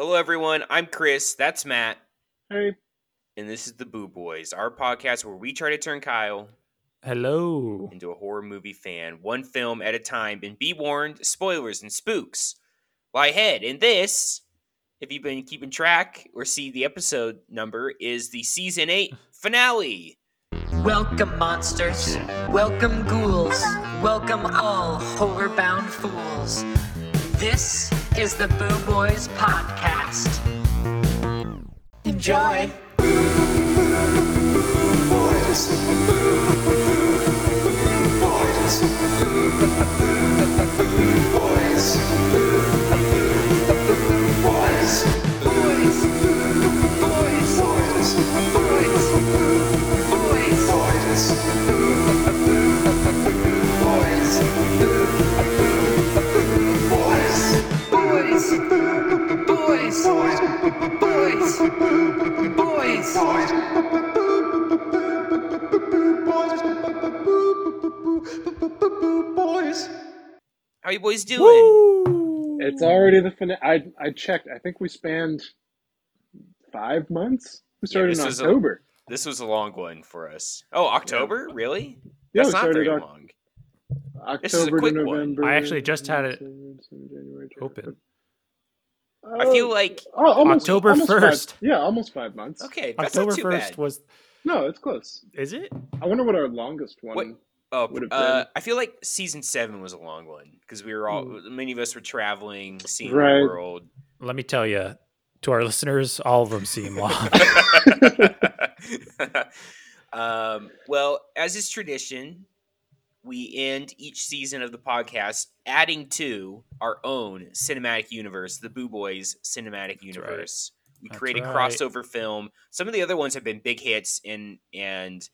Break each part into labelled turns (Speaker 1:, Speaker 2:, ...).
Speaker 1: Hello, everyone. I'm Chris. That's Matt.
Speaker 2: Hey.
Speaker 1: And this is the Boo Boys, our podcast where we try to turn Kyle
Speaker 3: Hello.
Speaker 1: into a horror movie fan, one film at a time. And be warned, spoilers and spooks lie ahead. And this, if you've been keeping track or see the episode number, is the season eight finale.
Speaker 4: Welcome, monsters. Welcome, ghouls. Welcome, all horror-bound fools. This is the Boo Boys Podcast. Enjoy. Boys, boys, boys. boys.
Speaker 1: How you boys doing?
Speaker 3: Woo!
Speaker 2: It's already the finale. I I checked. I think we spanned five months. We started
Speaker 1: this
Speaker 2: in
Speaker 1: was a-
Speaker 2: October.
Speaker 1: This was a long one for us. Oh, October? Really?
Speaker 2: Yeah,
Speaker 1: That's
Speaker 2: we
Speaker 1: not very
Speaker 2: Oc-
Speaker 1: long.
Speaker 2: October
Speaker 1: this is a quick
Speaker 2: to
Speaker 1: one.
Speaker 2: November.
Speaker 3: I actually just had it
Speaker 2: January,
Speaker 3: Open.
Speaker 1: I feel like
Speaker 2: oh, almost,
Speaker 3: October 1st.
Speaker 2: yeah, almost five months.
Speaker 1: okay, that's
Speaker 3: October first was.
Speaker 2: No, it's close.
Speaker 3: Is it?
Speaker 2: I wonder what our longest one.
Speaker 1: What- Oh,
Speaker 2: would have
Speaker 1: uh,
Speaker 2: been.
Speaker 1: I feel like season seven was a long one because we were all many of us were traveling, seeing
Speaker 2: Right.
Speaker 1: the world.
Speaker 3: Let me tell you, to our listeners, all of them seem long.
Speaker 1: um, well, as is tradition, we end each season of the podcast adding to our own cinematic universe, the Boo Boys cinematic
Speaker 3: right.
Speaker 1: universe. We
Speaker 3: That's
Speaker 1: create a
Speaker 3: right.
Speaker 1: crossover film. Some of the other ones have been big hits, and and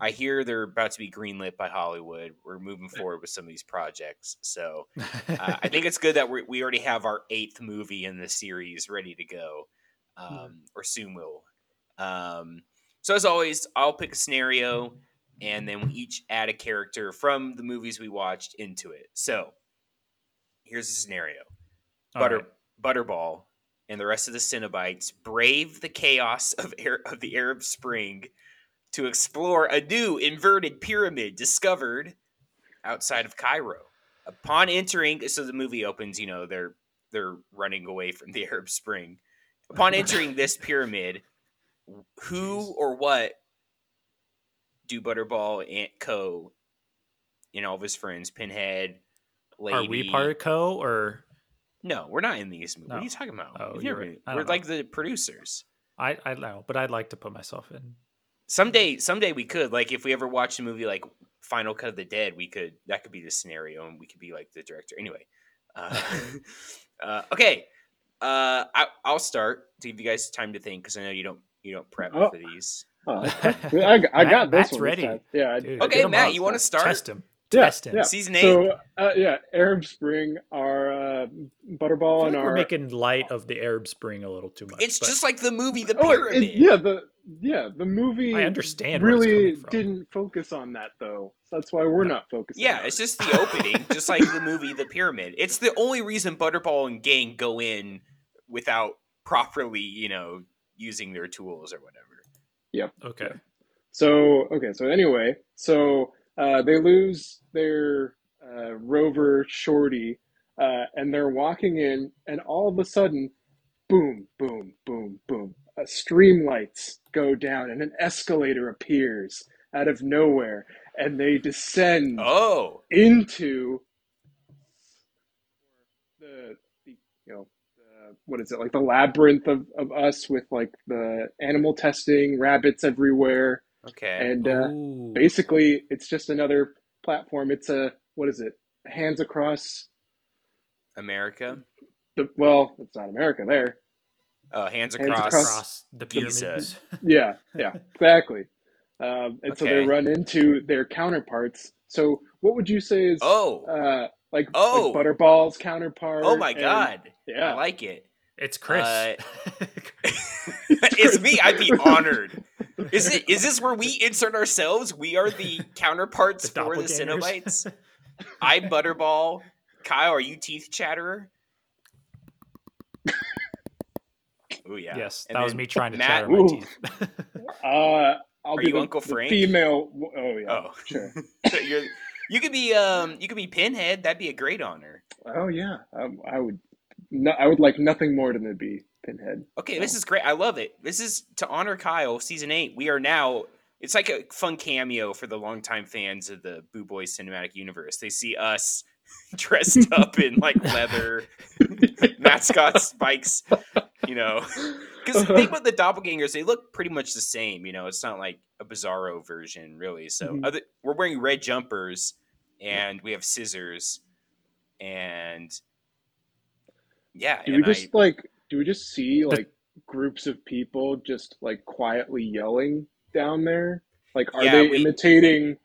Speaker 1: I hear they're about to be greenlit by Hollywood. We're moving forward with some of these projects, so uh, I think it's good that we we already have our eighth movie in the series ready to go, um, or soon will. Um, so as always, I'll pick a scenario, and then we each add a character from the movies we watched into it. So here's the scenario:
Speaker 3: All
Speaker 1: Butter
Speaker 3: right.
Speaker 1: Butterball and the rest of the Cenobites brave the chaos of Ar- of the Arab Spring to explore a new inverted pyramid discovered outside of Cairo. Upon entering, so the movie opens, you know, they're they're running away from the Arab Spring. Upon entering this pyramid, who or what do Butterball, Aunt Co, and all of his friends, Pinhead, Lady?
Speaker 3: Are we part of Co or
Speaker 1: No, we're not in these movies. What are you talking about?
Speaker 3: Oh,
Speaker 1: We've
Speaker 3: you're right.
Speaker 1: We're
Speaker 3: know.
Speaker 1: like the producers.
Speaker 3: I? I know, but I'd like to put myself in.
Speaker 1: Someday, someday we could. Like, if we ever watch a movie like Final Cut of the Dead, we could. That could be the scenario, and we could be like the director. Anyway, uh, uh, okay. Uh, I, I'll start to give you guys time to think because I know you don't you don't prep
Speaker 2: Oh.
Speaker 1: for these.
Speaker 2: Oh, I, got-
Speaker 3: Matt-
Speaker 2: this
Speaker 3: Matt's
Speaker 2: one.
Speaker 3: ready.
Speaker 2: time. Yeah. I-
Speaker 3: Dude,
Speaker 1: Okay, Matt,
Speaker 3: on.
Speaker 1: you want to start?
Speaker 3: Test him.
Speaker 2: Yeah,
Speaker 3: Test him.
Speaker 2: yeah.
Speaker 1: Season eight.
Speaker 2: So uh, yeah, Arab Spring are uh, Butterball
Speaker 3: feel
Speaker 2: and
Speaker 3: like
Speaker 2: our
Speaker 3: we're making light of the Arab Spring a little too much.
Speaker 1: It's
Speaker 3: but
Speaker 1: just like the movie The
Speaker 2: Oh, it-
Speaker 1: Pyramid.
Speaker 2: yeah, the yeah the movie.
Speaker 3: I understand
Speaker 2: Really didn't focus on that though. So that's why we're not focusing.
Speaker 1: Yeah,
Speaker 2: on
Speaker 1: it's
Speaker 2: it.
Speaker 1: just the opening, just like the movie The Pyramid. It's the only reason Butterball and gang go in without properly, you know, using their tools or whatever.
Speaker 3: Okay.
Speaker 2: So okay, so anyway, so uh, they lose their uh, rover shorty, uh, and they're walking in, and all of a sudden, boom, boom, boom, boom, uh, streamlights go down, and an escalator appears out of nowhere, and they descend
Speaker 1: Oh,
Speaker 2: into the, the you know what is it like the labyrinth of, of us with like the animal testing rabbits everywhere
Speaker 1: okay.
Speaker 2: and uh, basically it's just another platform it's a what is it hands across
Speaker 1: America.
Speaker 2: the well it's not america there
Speaker 1: Oh, hands
Speaker 2: Hands
Speaker 1: across.
Speaker 2: across.
Speaker 3: across the
Speaker 1: Pizza.
Speaker 3: pyramids.
Speaker 2: yeah yeah exactly um, and so they run into their counterparts so what would you say is
Speaker 1: Oh,
Speaker 2: uh, like,
Speaker 1: Oh.
Speaker 2: like butterball's counterpart
Speaker 1: oh my
Speaker 2: and-
Speaker 1: God.
Speaker 2: yeah
Speaker 1: I like it.
Speaker 3: It's Chris.
Speaker 1: Uh, it's me. I'd be honored. Is it? Is this where we insert ourselves? We are the counterparts
Speaker 3: The
Speaker 1: for the
Speaker 3: doppelgangers?
Speaker 1: Cenobites. I'm Butterball. Kyle, are you Teeth Chatterer? Oh yeah.
Speaker 3: Yes,
Speaker 1: And
Speaker 3: that was me trying to
Speaker 1: Matt-
Speaker 3: chatter my
Speaker 2: Ooh.
Speaker 3: teeth.
Speaker 2: Uh, I'll
Speaker 1: Are
Speaker 2: be
Speaker 1: you
Speaker 2: the,
Speaker 1: Uncle Frank?
Speaker 2: female. Oh yeah,
Speaker 1: Oh.
Speaker 2: sure.
Speaker 1: So you're you could be um you could be Pinhead. That'd be a great honor.
Speaker 2: Oh yeah, um, I would. No, I would like nothing more than to be Pinhead.
Speaker 1: Okay, this is great. I love it. This is to honor Kyle, season eight. We are now. It's like a fun cameo for the longtime fans of the Boo Boys cinematic universe. They see us dressed up in like leather, mascot spikes, you know. Because the thing about the doppelgangers, they look pretty much the same. You know, it's not like a bizarro version, really. So
Speaker 2: Mhm.
Speaker 1: other, we're wearing red jumpers, and we have scissors, and yeah.
Speaker 2: Do we
Speaker 1: and I-
Speaker 2: just like? Do we just see like groups of people just like quietly yelling down there? Like, are
Speaker 1: Yeah,
Speaker 2: they
Speaker 1: we-
Speaker 2: imitating?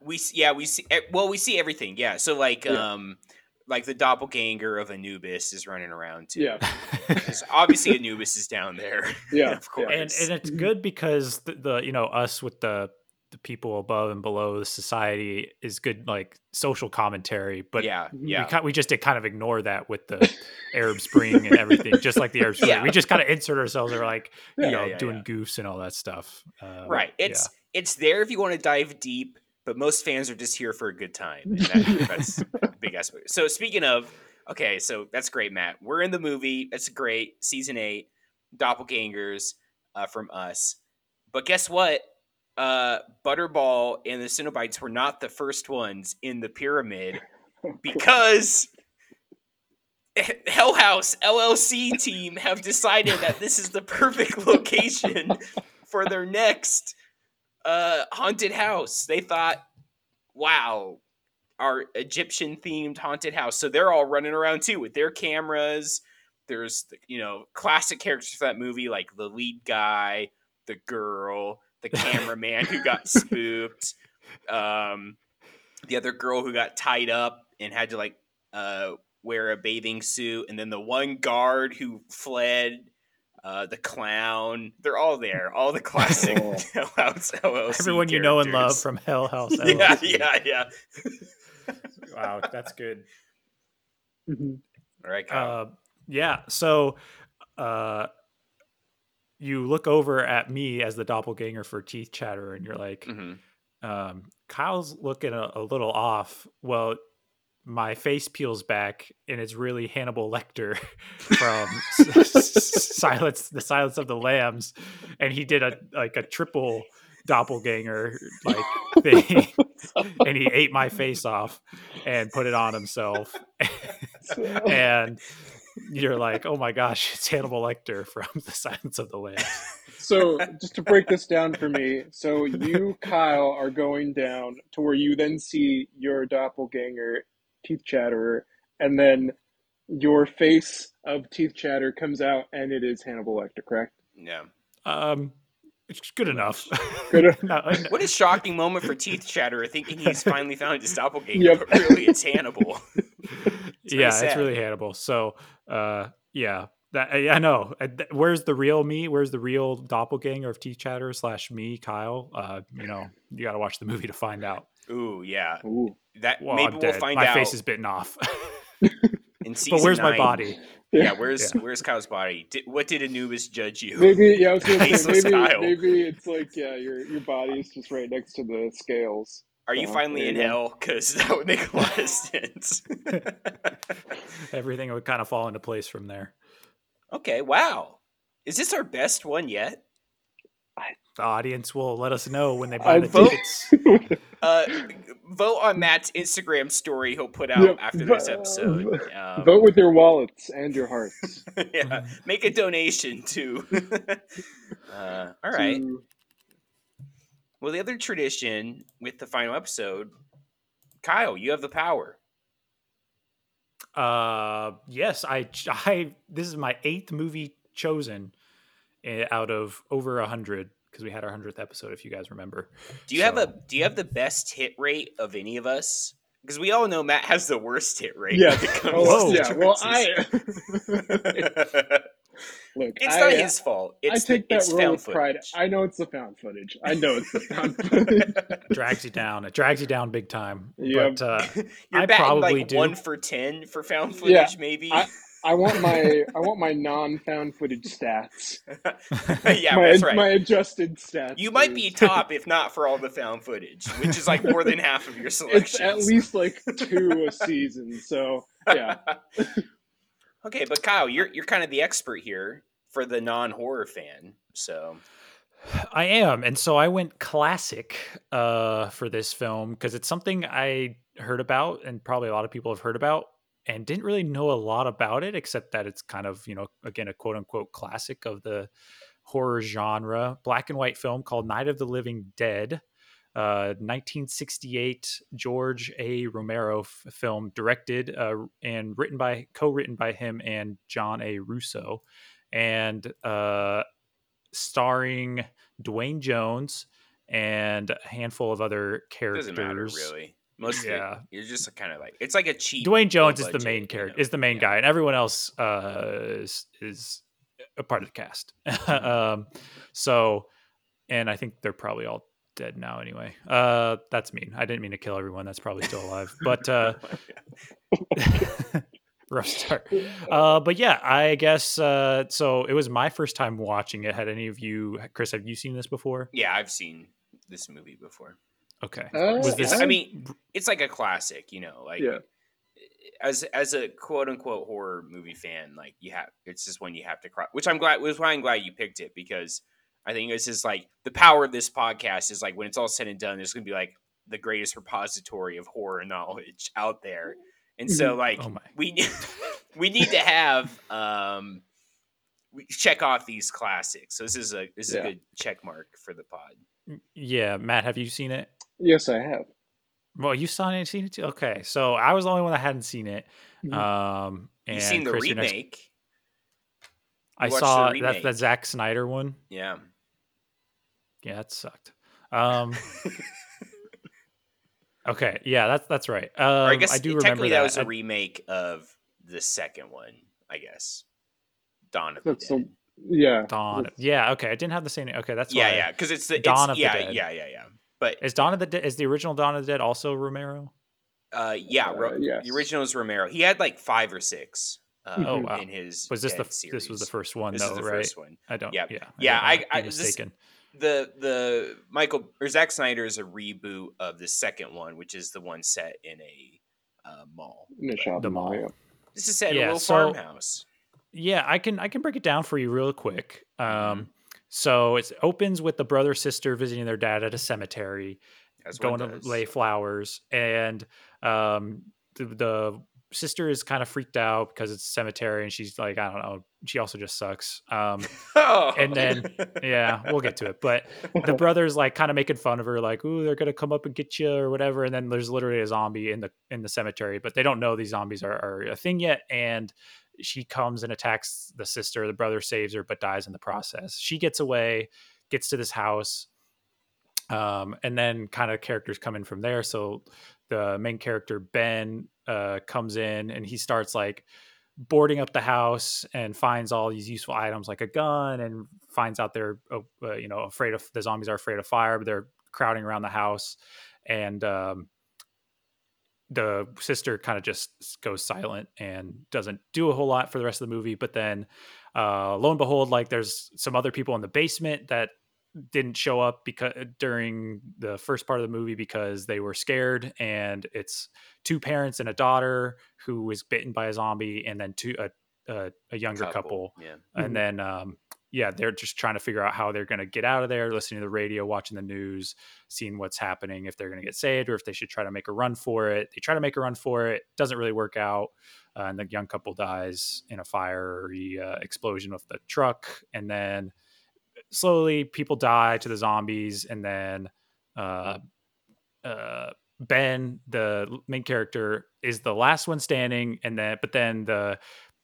Speaker 1: we yeah we see eh, well we see everything yeah so like
Speaker 2: Yeah.
Speaker 1: um like the doppelganger of anubis is running around too
Speaker 2: Yeah,
Speaker 1: obviously anubis is down there
Speaker 2: yeah,
Speaker 1: of course
Speaker 3: and and it's good because the, the you know us with the the people above and below the society is good like social commentary but
Speaker 1: yeah
Speaker 2: Mhm.
Speaker 3: we
Speaker 1: yeah
Speaker 3: we just did kind of ignore that with the Arab Spring and everything just like the Arab Spring.
Speaker 1: Yeah.
Speaker 3: we just kind of insert ourselves or like you
Speaker 2: Yeah,
Speaker 3: know
Speaker 1: yeah,
Speaker 3: doing
Speaker 1: yeah.
Speaker 3: goofs and all that stuff uh,
Speaker 1: right.
Speaker 3: yeah.
Speaker 1: it's it's there if you want to dive deep but most fans are just here for a good time and that, that's a big aspect so speaking of okay so that's great matt. We're in the movie. That's great. Season eight doppelgangers uh, from us. But guess what? Uh, Butterball and the Cenobites were not the first ones in the pyramid because Hell House LLC team have decided that this is the perfect location for their next uh, haunted house. They thought, wow, our Egyptian themed haunted house. So they're all running around too with their cameras. There's, you know, classic characters for that movie, like the lead guy, the girl, the cameraman who got spooked, um, the other girl who got tied up and had to like uh, wear a bathing suit, and then the one guard who fled, uh, the clown. They're all there. All the classic
Speaker 2: Oh.
Speaker 1: Hell House LLC
Speaker 3: everyone you know and love from Hell House
Speaker 1: yeah,
Speaker 3: LLC.
Speaker 1: yeah, yeah.
Speaker 3: wow that's good
Speaker 2: Mhm.
Speaker 1: All right, Kyle.
Speaker 3: Uh, yeah. So, uh, you look over at me as the doppelganger for Teeth Chatter, and you're like,
Speaker 1: Mhm.
Speaker 3: um, "Kyle's looking a, a little off." Well, my face peels back, and it's really Hannibal Lecter from Silence, the Silence of the Lambs, and he did a like a triple doppelganger like thing, and he ate my face off and put it on himself. And you're like, oh my gosh, it's Hannibal Lecter from The Silence of the Lambs.
Speaker 2: So just to break this down for me, so you, Kyle, are going down to where you then see your doppelganger, Teeth Chatterer, and then your face of Teeth Chatter comes out, and it is Hannibal Lecter, correct?
Speaker 1: Yeah.
Speaker 3: Um, it's good enough.
Speaker 2: Good enough.
Speaker 3: No, no,
Speaker 1: What a shocking moment for Teeth Chatterer, thinking he's finally found his doppelganger,
Speaker 2: Yep.
Speaker 1: but really it's Hannibal. It's
Speaker 3: yeah,
Speaker 1: sad.
Speaker 3: it's really Hannibal. So, uh, yeah, that I I know. Uh, th- Where's the real me? Where's the real doppelganger of Teeth Chatter slash me, Kyle? Uh, you know, you got to watch the movie to find out.
Speaker 1: Ooh, yeah.
Speaker 2: Ooh.
Speaker 1: That
Speaker 3: Well,
Speaker 1: maybe
Speaker 3: I'm
Speaker 1: we'll
Speaker 3: dead.
Speaker 1: find
Speaker 3: my
Speaker 1: out
Speaker 3: face is bitten off.
Speaker 1: in season
Speaker 3: but where's my body?
Speaker 1: Yeah, where's where's Kyle's body? Did, what did Anubis judge you?
Speaker 2: Maybe yeah, I was gonna say maybe
Speaker 1: Kyle.
Speaker 2: maybe it's like yeah, your your body is just right next to the scales.
Speaker 1: Are you finally in hell? Because that would make a lot of sense.
Speaker 3: Everything would kind of fall into place from there.
Speaker 1: okay, wow. Is this our best one yet?
Speaker 3: The audience will let us know when they buy
Speaker 2: I
Speaker 3: the
Speaker 1: vote-
Speaker 3: tickets.
Speaker 1: Uh, vote on Matt's Instagram story he'll put out
Speaker 2: Yep,
Speaker 1: after this episode. Um,
Speaker 2: Vote with your wallets and your hearts.
Speaker 1: yeah, make a donation too. uh, all right.
Speaker 2: to-
Speaker 1: Well, the other tradition with the final episode, Kyle, you have the power.
Speaker 3: Uh, yes, I, I. This is my eighth movie chosen eh, out of over a hundred because we had our hundredth episode, if you guys remember.
Speaker 1: Do you have a Do you have the best hit rate of any of us? Because we all know Matt has the worst hit rate.
Speaker 2: Yeah.
Speaker 1: when it comes
Speaker 2: Oh,
Speaker 1: to
Speaker 2: yeah. Well. I look.
Speaker 1: it's
Speaker 2: I,
Speaker 1: not his fault. It's
Speaker 2: I take
Speaker 1: the,
Speaker 2: that
Speaker 1: it's
Speaker 2: role
Speaker 1: found
Speaker 2: with pride.
Speaker 1: footage.
Speaker 2: I know it's the found footage. I know it's the found footage.
Speaker 3: drags you down. It drags you down big time.
Speaker 2: Yep.
Speaker 3: But uh,
Speaker 1: You're
Speaker 3: I
Speaker 1: batting
Speaker 3: probably
Speaker 1: like
Speaker 3: do.
Speaker 1: one for ten for found footage,
Speaker 2: Yeah,
Speaker 1: maybe.
Speaker 2: I- I want my I want my non found footage stats.
Speaker 1: yeah,
Speaker 2: my,
Speaker 1: that's right.
Speaker 2: my adjusted stats.
Speaker 1: you might be top if not for all the found footage, which is like more than half of your selections.
Speaker 2: It's at least like two a season. So yeah.
Speaker 1: okay, but Kyle, you're you're kind of the expert here for the non-horror fan. So
Speaker 3: I am, and so I went classic uh, for this film because it's something I heard about, and probably a lot of people have heard about, and didn't really know a lot about it, except that it's kind of you know again a quote unquote classic of the horror genre. Black and white film called Night of the Living Dead. Uh, 1968 George A. Romero f- film, directed uh, and written by co-written by him and John A. Russo, and uh, starring Duane Jones and a handful of other characters.
Speaker 1: matter really. Most
Speaker 3: Yeah.
Speaker 1: you're just kind of like it's like a cheap.
Speaker 3: Duane Jones is the main
Speaker 1: you
Speaker 3: character,
Speaker 1: know?
Speaker 3: is the main
Speaker 1: Yeah.
Speaker 3: guy, and everyone else uh, is, is a part of the cast. um, so, and I think they're probably all dead now anyway. Uh, that's mean. I didn't mean to kill everyone. That's probably still alive, but uh, rough start. Uh, but yeah, I guess uh, so. It was my first time watching it. Had any of you, Chris? Have you seen this before?
Speaker 1: yeah, I've seen this movie before.
Speaker 3: Okay.
Speaker 2: Uh,
Speaker 3: Was this-
Speaker 1: I mean, it's like a classic, you know. Like,
Speaker 2: Yeah.
Speaker 1: as as a quote unquote horror movie fan, like you have, it's just one you have to cry. Which I'm glad. Was why I'm glad you picked it because I think this is like the power of this podcast is like when it's all said and done, there's gonna be like the greatest repository of horror knowledge out there, and so like
Speaker 3: Oh
Speaker 1: we we need to have um we check off these classics. So this is a this is
Speaker 2: Yeah.
Speaker 1: a good check mark for the pod.
Speaker 3: Yeah, Matt, have you seen it?
Speaker 2: Yes, I have.
Speaker 3: Well, you saw it, seen it too. Okay, so I was the only one that hadn't seen it.
Speaker 2: Mhm.
Speaker 3: Um, and
Speaker 1: You've seen the
Speaker 3: Chris, you're next-
Speaker 1: remake,
Speaker 3: I
Speaker 1: You watched the
Speaker 3: saw that's the
Speaker 1: remake.
Speaker 3: Zack Snyder one.
Speaker 1: yeah.
Speaker 3: Yeah, that sucked. Um, okay, yeah, that's that's right. Um,
Speaker 1: I guess
Speaker 3: I do remember
Speaker 1: technically
Speaker 3: that.
Speaker 1: that was a
Speaker 3: I-
Speaker 1: remake of the second one. I guess Dawn of
Speaker 2: That's
Speaker 1: the
Speaker 2: the
Speaker 1: Dead.
Speaker 2: yeah.
Speaker 3: Dawn.
Speaker 2: that's-
Speaker 3: Yeah, okay, I didn't have the same. Okay, that's
Speaker 1: yeah,
Speaker 3: why.
Speaker 1: yeah, because it's the
Speaker 3: Dawn
Speaker 1: it's,
Speaker 3: of the Dead.
Speaker 1: yeah, yeah, yeah. But
Speaker 3: Is Dawn of the Dead? Is the original Dawn of the Dead also Romero?
Speaker 1: uh, yeah, Ro-
Speaker 2: Uh, yes.
Speaker 1: the original is Romero. He had like five or six. Uh,
Speaker 3: Oh, wow.
Speaker 1: in his
Speaker 3: Was this the
Speaker 1: Dead
Speaker 3: f- this was the first one
Speaker 1: This
Speaker 3: though,
Speaker 1: is the
Speaker 3: right?
Speaker 1: first one.
Speaker 3: I don't.
Speaker 1: Yep.
Speaker 3: Yeah,
Speaker 1: Yeah,
Speaker 3: I,
Speaker 1: I-
Speaker 3: don't
Speaker 1: I-
Speaker 3: wanna
Speaker 1: this-
Speaker 3: mistaken.
Speaker 1: the the Michael or Zack Snyder is a reboot of the second one, which is the one set in a uh, mall.
Speaker 2: In a
Speaker 3: The
Speaker 2: mall.
Speaker 3: mall.
Speaker 2: Yeah.
Speaker 1: This is set in
Speaker 3: Yeah,
Speaker 1: a little
Speaker 3: so-
Speaker 1: farmhouse.
Speaker 3: Yeah, I can I can break it down for you real quick. Um,
Speaker 1: Mm-hmm.
Speaker 3: So it opens with the brother sister visiting their dad at a cemetery, going to lay flowers, and um, the, the sister is kind of freaked out because it's a cemetery, and she's like, I don't know. She also just sucks. Um,
Speaker 1: Oh.
Speaker 3: and then- yeah, we'll get to it, but the brother's like kind of making fun of her, like, "Ooh, they're gonna come up and get you" or whatever. And then there's literally a zombie in the in the cemetery, but they don't know these zombies are, are a thing yet. And she comes and attacks the sister. The brother saves her, but dies in the process. She gets away, gets to this house, um, and then kind of characters come in from there. So the main character Ben uh, comes in and he starts like boarding up the house and finds all these useful items like a gun and finds out they're uh, uh, you know afraid of the zombies are afraid of fire but they're crowding around the house and um, the sister kind of just goes silent and doesn't do a whole lot for the rest of the movie but then uh, lo and behold like there's some other people in the basement that didn't show up because during the first part of the movie because they were scared and it's two parents and a daughter who was bitten by a zombie and then two a, a, a younger couple,
Speaker 1: Yeah.
Speaker 3: and then um yeah they're just trying to figure out how they're going to get out of there listening to the radio watching the news seeing what's happening if they're going to get saved or if they should try to make a run for it. They try to make a run for it doesn't really work out uh, and the young couple dies in a fiery uh, explosion of the truck and then slowly people die to the zombies and then uh, uh, ben the main character is the last one standing and then but then the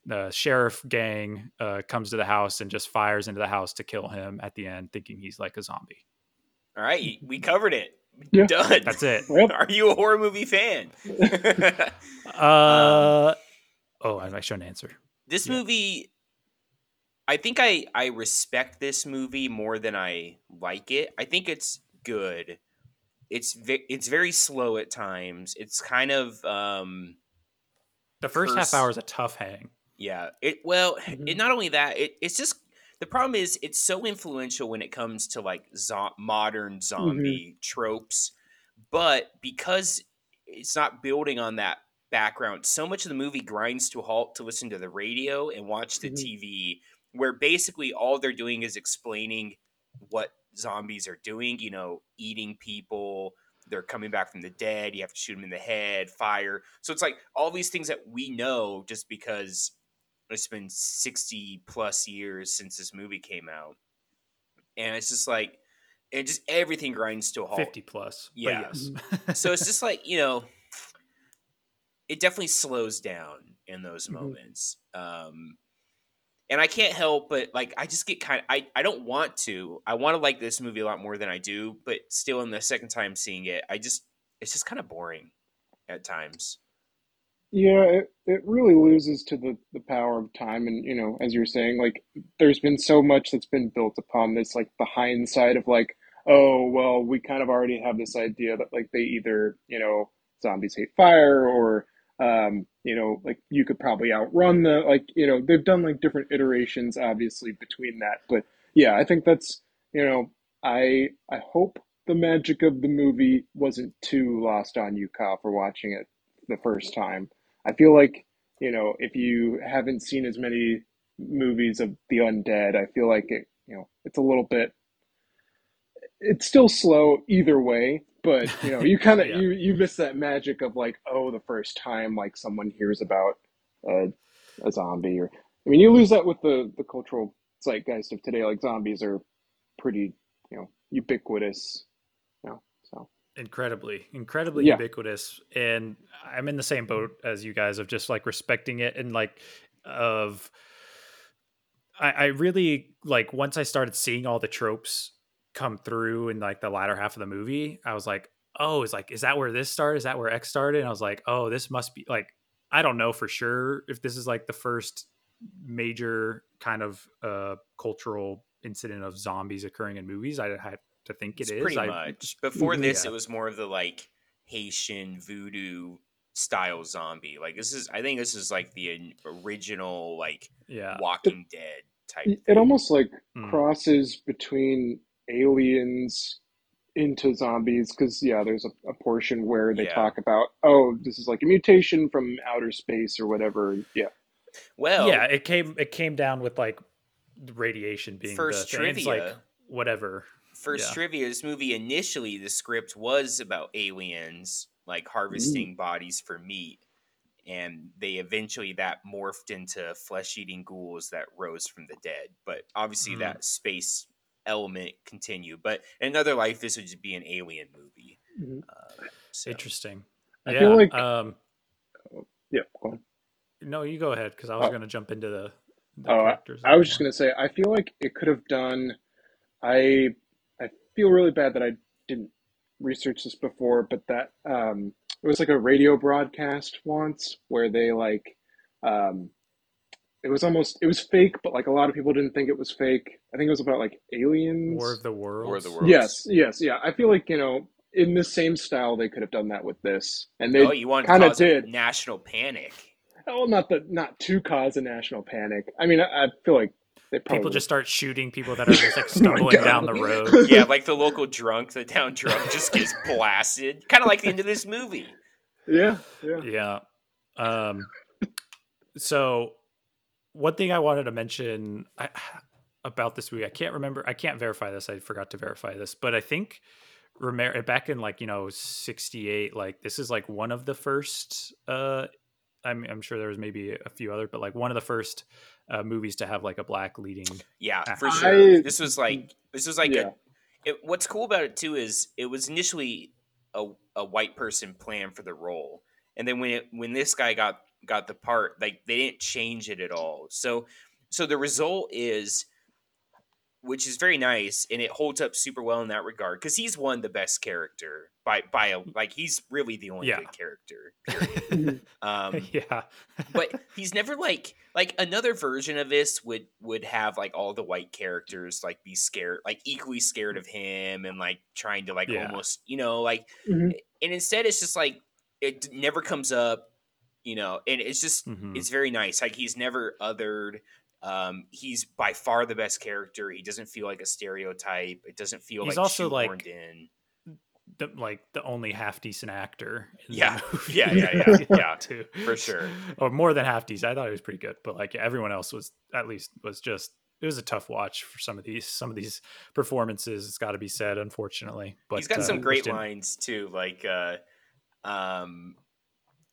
Speaker 3: the sheriff gang uh, comes to the house and just fires into the house to kill him at the end thinking he's like a zombie
Speaker 1: All right, we covered it.
Speaker 2: Yeah.
Speaker 1: Done.
Speaker 3: that's it
Speaker 2: Yep.
Speaker 1: Are you a horror movie fan?
Speaker 3: uh oh i shouldn't answer
Speaker 1: this
Speaker 3: Yeah.
Speaker 1: movie i think i i respect this movie more than i like it i think it's good it's ve- it's very slow at times it's kind of um
Speaker 3: the first half hour is a tough hang
Speaker 1: Yeah. It well,
Speaker 2: Mhm.
Speaker 1: it not only that, it, it's just the problem is it's so influential when it comes to like zo- modern zombie tropes, but because it's not building on that background, so much of the movie grinds to a halt to listen to the radio and watch the
Speaker 2: Mhm.
Speaker 1: TV, where basically all they're doing is explaining what zombies are doing. You know, eating people. They're coming back from the dead. You have to shoot them in the head. Fire. So it's like all these things that we know just because it's been 60 plus years since this movie came out and it's just like it just everything grinds to a halt
Speaker 3: 50 plus.
Speaker 1: Yeah.
Speaker 3: yes.
Speaker 1: so it's just like you know it definitely slows down in those
Speaker 2: Mhm.
Speaker 1: moments um and i can't help but like i just get kind of i, I don't want to i want to like this movie a lot more than i do but still in the second time seeing it i just it's just kind of boring at times
Speaker 2: Yeah, it, it really loses to the, the power of time. And, you know, as you're saying, like, there's been so much that's been built upon this, like, the hindsight of, like, oh, well, we kind of already have this idea that, like, they either, you know, zombies hate fire or, um, you know, like, you could probably outrun the, like, you know, they've done, like, different iterations, obviously, between that. But, yeah, I think that's, you know, I I hope the magic of the movie wasn't too lost on you, Kyle, for watching it the first time. I feel like, you know, if you haven't seen as many movies of the undead, I feel like it, you know, it's a little bit it's still slow either way, but you know, you kind of
Speaker 3: Yeah.
Speaker 2: you you miss that magic of like, oh, the first time like someone hears about a, a zombie or I mean, you lose that with the the cultural zeitgeist of today like zombies are pretty, you know, ubiquitous, you know.
Speaker 3: Incredibly incredibly
Speaker 2: Yeah.
Speaker 3: ubiquitous and i'm in the same boat as you guys of just like respecting it and like of I, I really like once i started seeing all the tropes come through in like the latter half of the movie i was like oh is like is that where this started? Is that where x started? And i was like oh this must be like i don't know for sure if this is like the first major kind of uh cultural incident of zombies occurring in movies. I had to think
Speaker 1: It's
Speaker 3: it is
Speaker 1: pretty
Speaker 3: I-
Speaker 1: much. Before this,
Speaker 3: Yeah.
Speaker 1: it was more of the like Haitian voodoo style zombie. Like this is, I think this is like the original like
Speaker 3: yeah
Speaker 1: Walking Dead type.
Speaker 2: it
Speaker 1: thing.
Speaker 2: almost like
Speaker 3: Mm.
Speaker 2: crosses between aliens into zombies because yeah there's a, a portion where they
Speaker 1: Yeah.
Speaker 2: talk about oh this is like a mutation from outer space or whatever yeah
Speaker 1: well,
Speaker 3: yeah, it came it came down with like radiation being
Speaker 1: First
Speaker 3: the thing. It's like
Speaker 1: trivia.
Speaker 3: whatever.
Speaker 1: First
Speaker 3: Yeah.
Speaker 1: trivia: This movie initially, the script was about aliens like harvesting bodies for meat, and they eventually that morphed into flesh-eating ghouls that rose from the dead. But obviously,
Speaker 3: Mhm.
Speaker 1: that space element continued. But in another life, this would just be an alien movie.
Speaker 2: Mhm.
Speaker 1: Uh, so.
Speaker 3: Interesting.
Speaker 2: I
Speaker 3: yeah,
Speaker 2: feel like-
Speaker 3: um
Speaker 2: yeah go on.
Speaker 3: no, you go ahead because I was
Speaker 2: Oh.
Speaker 3: gonna jump into the, the
Speaker 2: Oh,
Speaker 3: characters.
Speaker 2: I was just gonna say I feel like it could have done I I feel really bad that I didn't research this before but that um it was like a radio broadcast once where they like um it was almost it was fake but like a lot of people didn't think it was fake I think it was about like aliens
Speaker 3: War of the Worlds.
Speaker 1: War of the Worlds.
Speaker 2: Yes, yes, yeah. I feel like, you know, in the same style they could have done that with this. And they
Speaker 1: oh, you want
Speaker 2: kinda
Speaker 1: cause a
Speaker 2: did.
Speaker 1: national panic?
Speaker 2: well not the not to cause a national panic. I mean I, I feel like they probably
Speaker 3: People just start shooting people that are just like
Speaker 2: Oh
Speaker 3: stumbling
Speaker 2: God.
Speaker 3: down the road.
Speaker 1: Yeah, like the local drunk, the town drunk, just gets blasted. Kind of like the end of this movie.
Speaker 2: Yeah, yeah.
Speaker 3: Yeah. Um so one thing I wanted to mention I, about this movie, I can't remember, I can't verify this. I forgot to verify this, but I think Romero back in like, you know, 68, like this is like one of the first uh I'm I'm sure there was maybe a few other, but like one of the first uh, movies to have like a black leading.
Speaker 1: Yeah,
Speaker 3: I-
Speaker 1: for sure.
Speaker 2: I-
Speaker 1: this was like this was like
Speaker 2: Yeah.
Speaker 1: a, it, what's cool about it too is it was initially a, a white person plan for the role, and then when it when this guy got got the part, like they didn't change it at all. So so the result is, which is very nice, and it holds up super well in that regard because he's won the best character by by a like he's really the only
Speaker 3: Yeah.
Speaker 1: good character. Um,
Speaker 3: yeah.
Speaker 1: but he's never like like another version of this would would have like all the white characters like be scared like equally scared of him and like trying to like
Speaker 3: Yeah.
Speaker 1: almost you know like
Speaker 2: Mhm.
Speaker 1: and instead it's just like it never comes up you know, and it's just
Speaker 3: Mhm.
Speaker 1: it's very nice. Like he's never othered. Um, he's by far the best character. He doesn't feel like a stereotype. It doesn't feel
Speaker 3: He's
Speaker 1: like
Speaker 3: also, like,
Speaker 1: in.
Speaker 3: the, like the only half decent actor. the
Speaker 1: Yeah. Yeah, yeah, yeah, yeah,
Speaker 3: too.
Speaker 1: for sure.
Speaker 3: Or more than half decent. I thought he was pretty good, but like everyone else was at least was just. It was a tough watch for some of these some of these performances. It's got to be said, unfortunately. But
Speaker 1: he's got
Speaker 3: uh,
Speaker 1: some great lines too. Like, uh, um,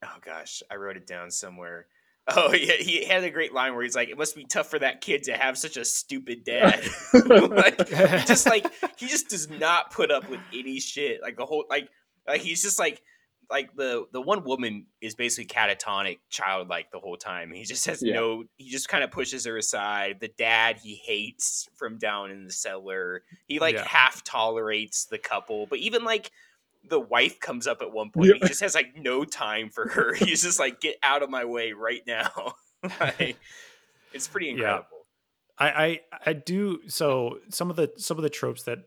Speaker 1: oh gosh, I wrote it down somewhere. Oh yeah, he had a great line where he's like, "It must be tough for that kid to have such a stupid dad." like, just like he just does not put up with any shit. Like the whole like like he's just like like the the one woman is basically catatonic, childlike the whole time. He just has
Speaker 2: Yeah.
Speaker 1: no. He just kind of pushes her aside. The dad he hates from down in the cellar. He like
Speaker 3: Yeah.
Speaker 1: half tolerates the couple, but even like the wife comes up at one point. He just has like no time for her. He's just like, get out of my way right now. like, it's pretty
Speaker 3: Yeah.
Speaker 1: incredible.
Speaker 3: I, I I do so some of the some of the tropes that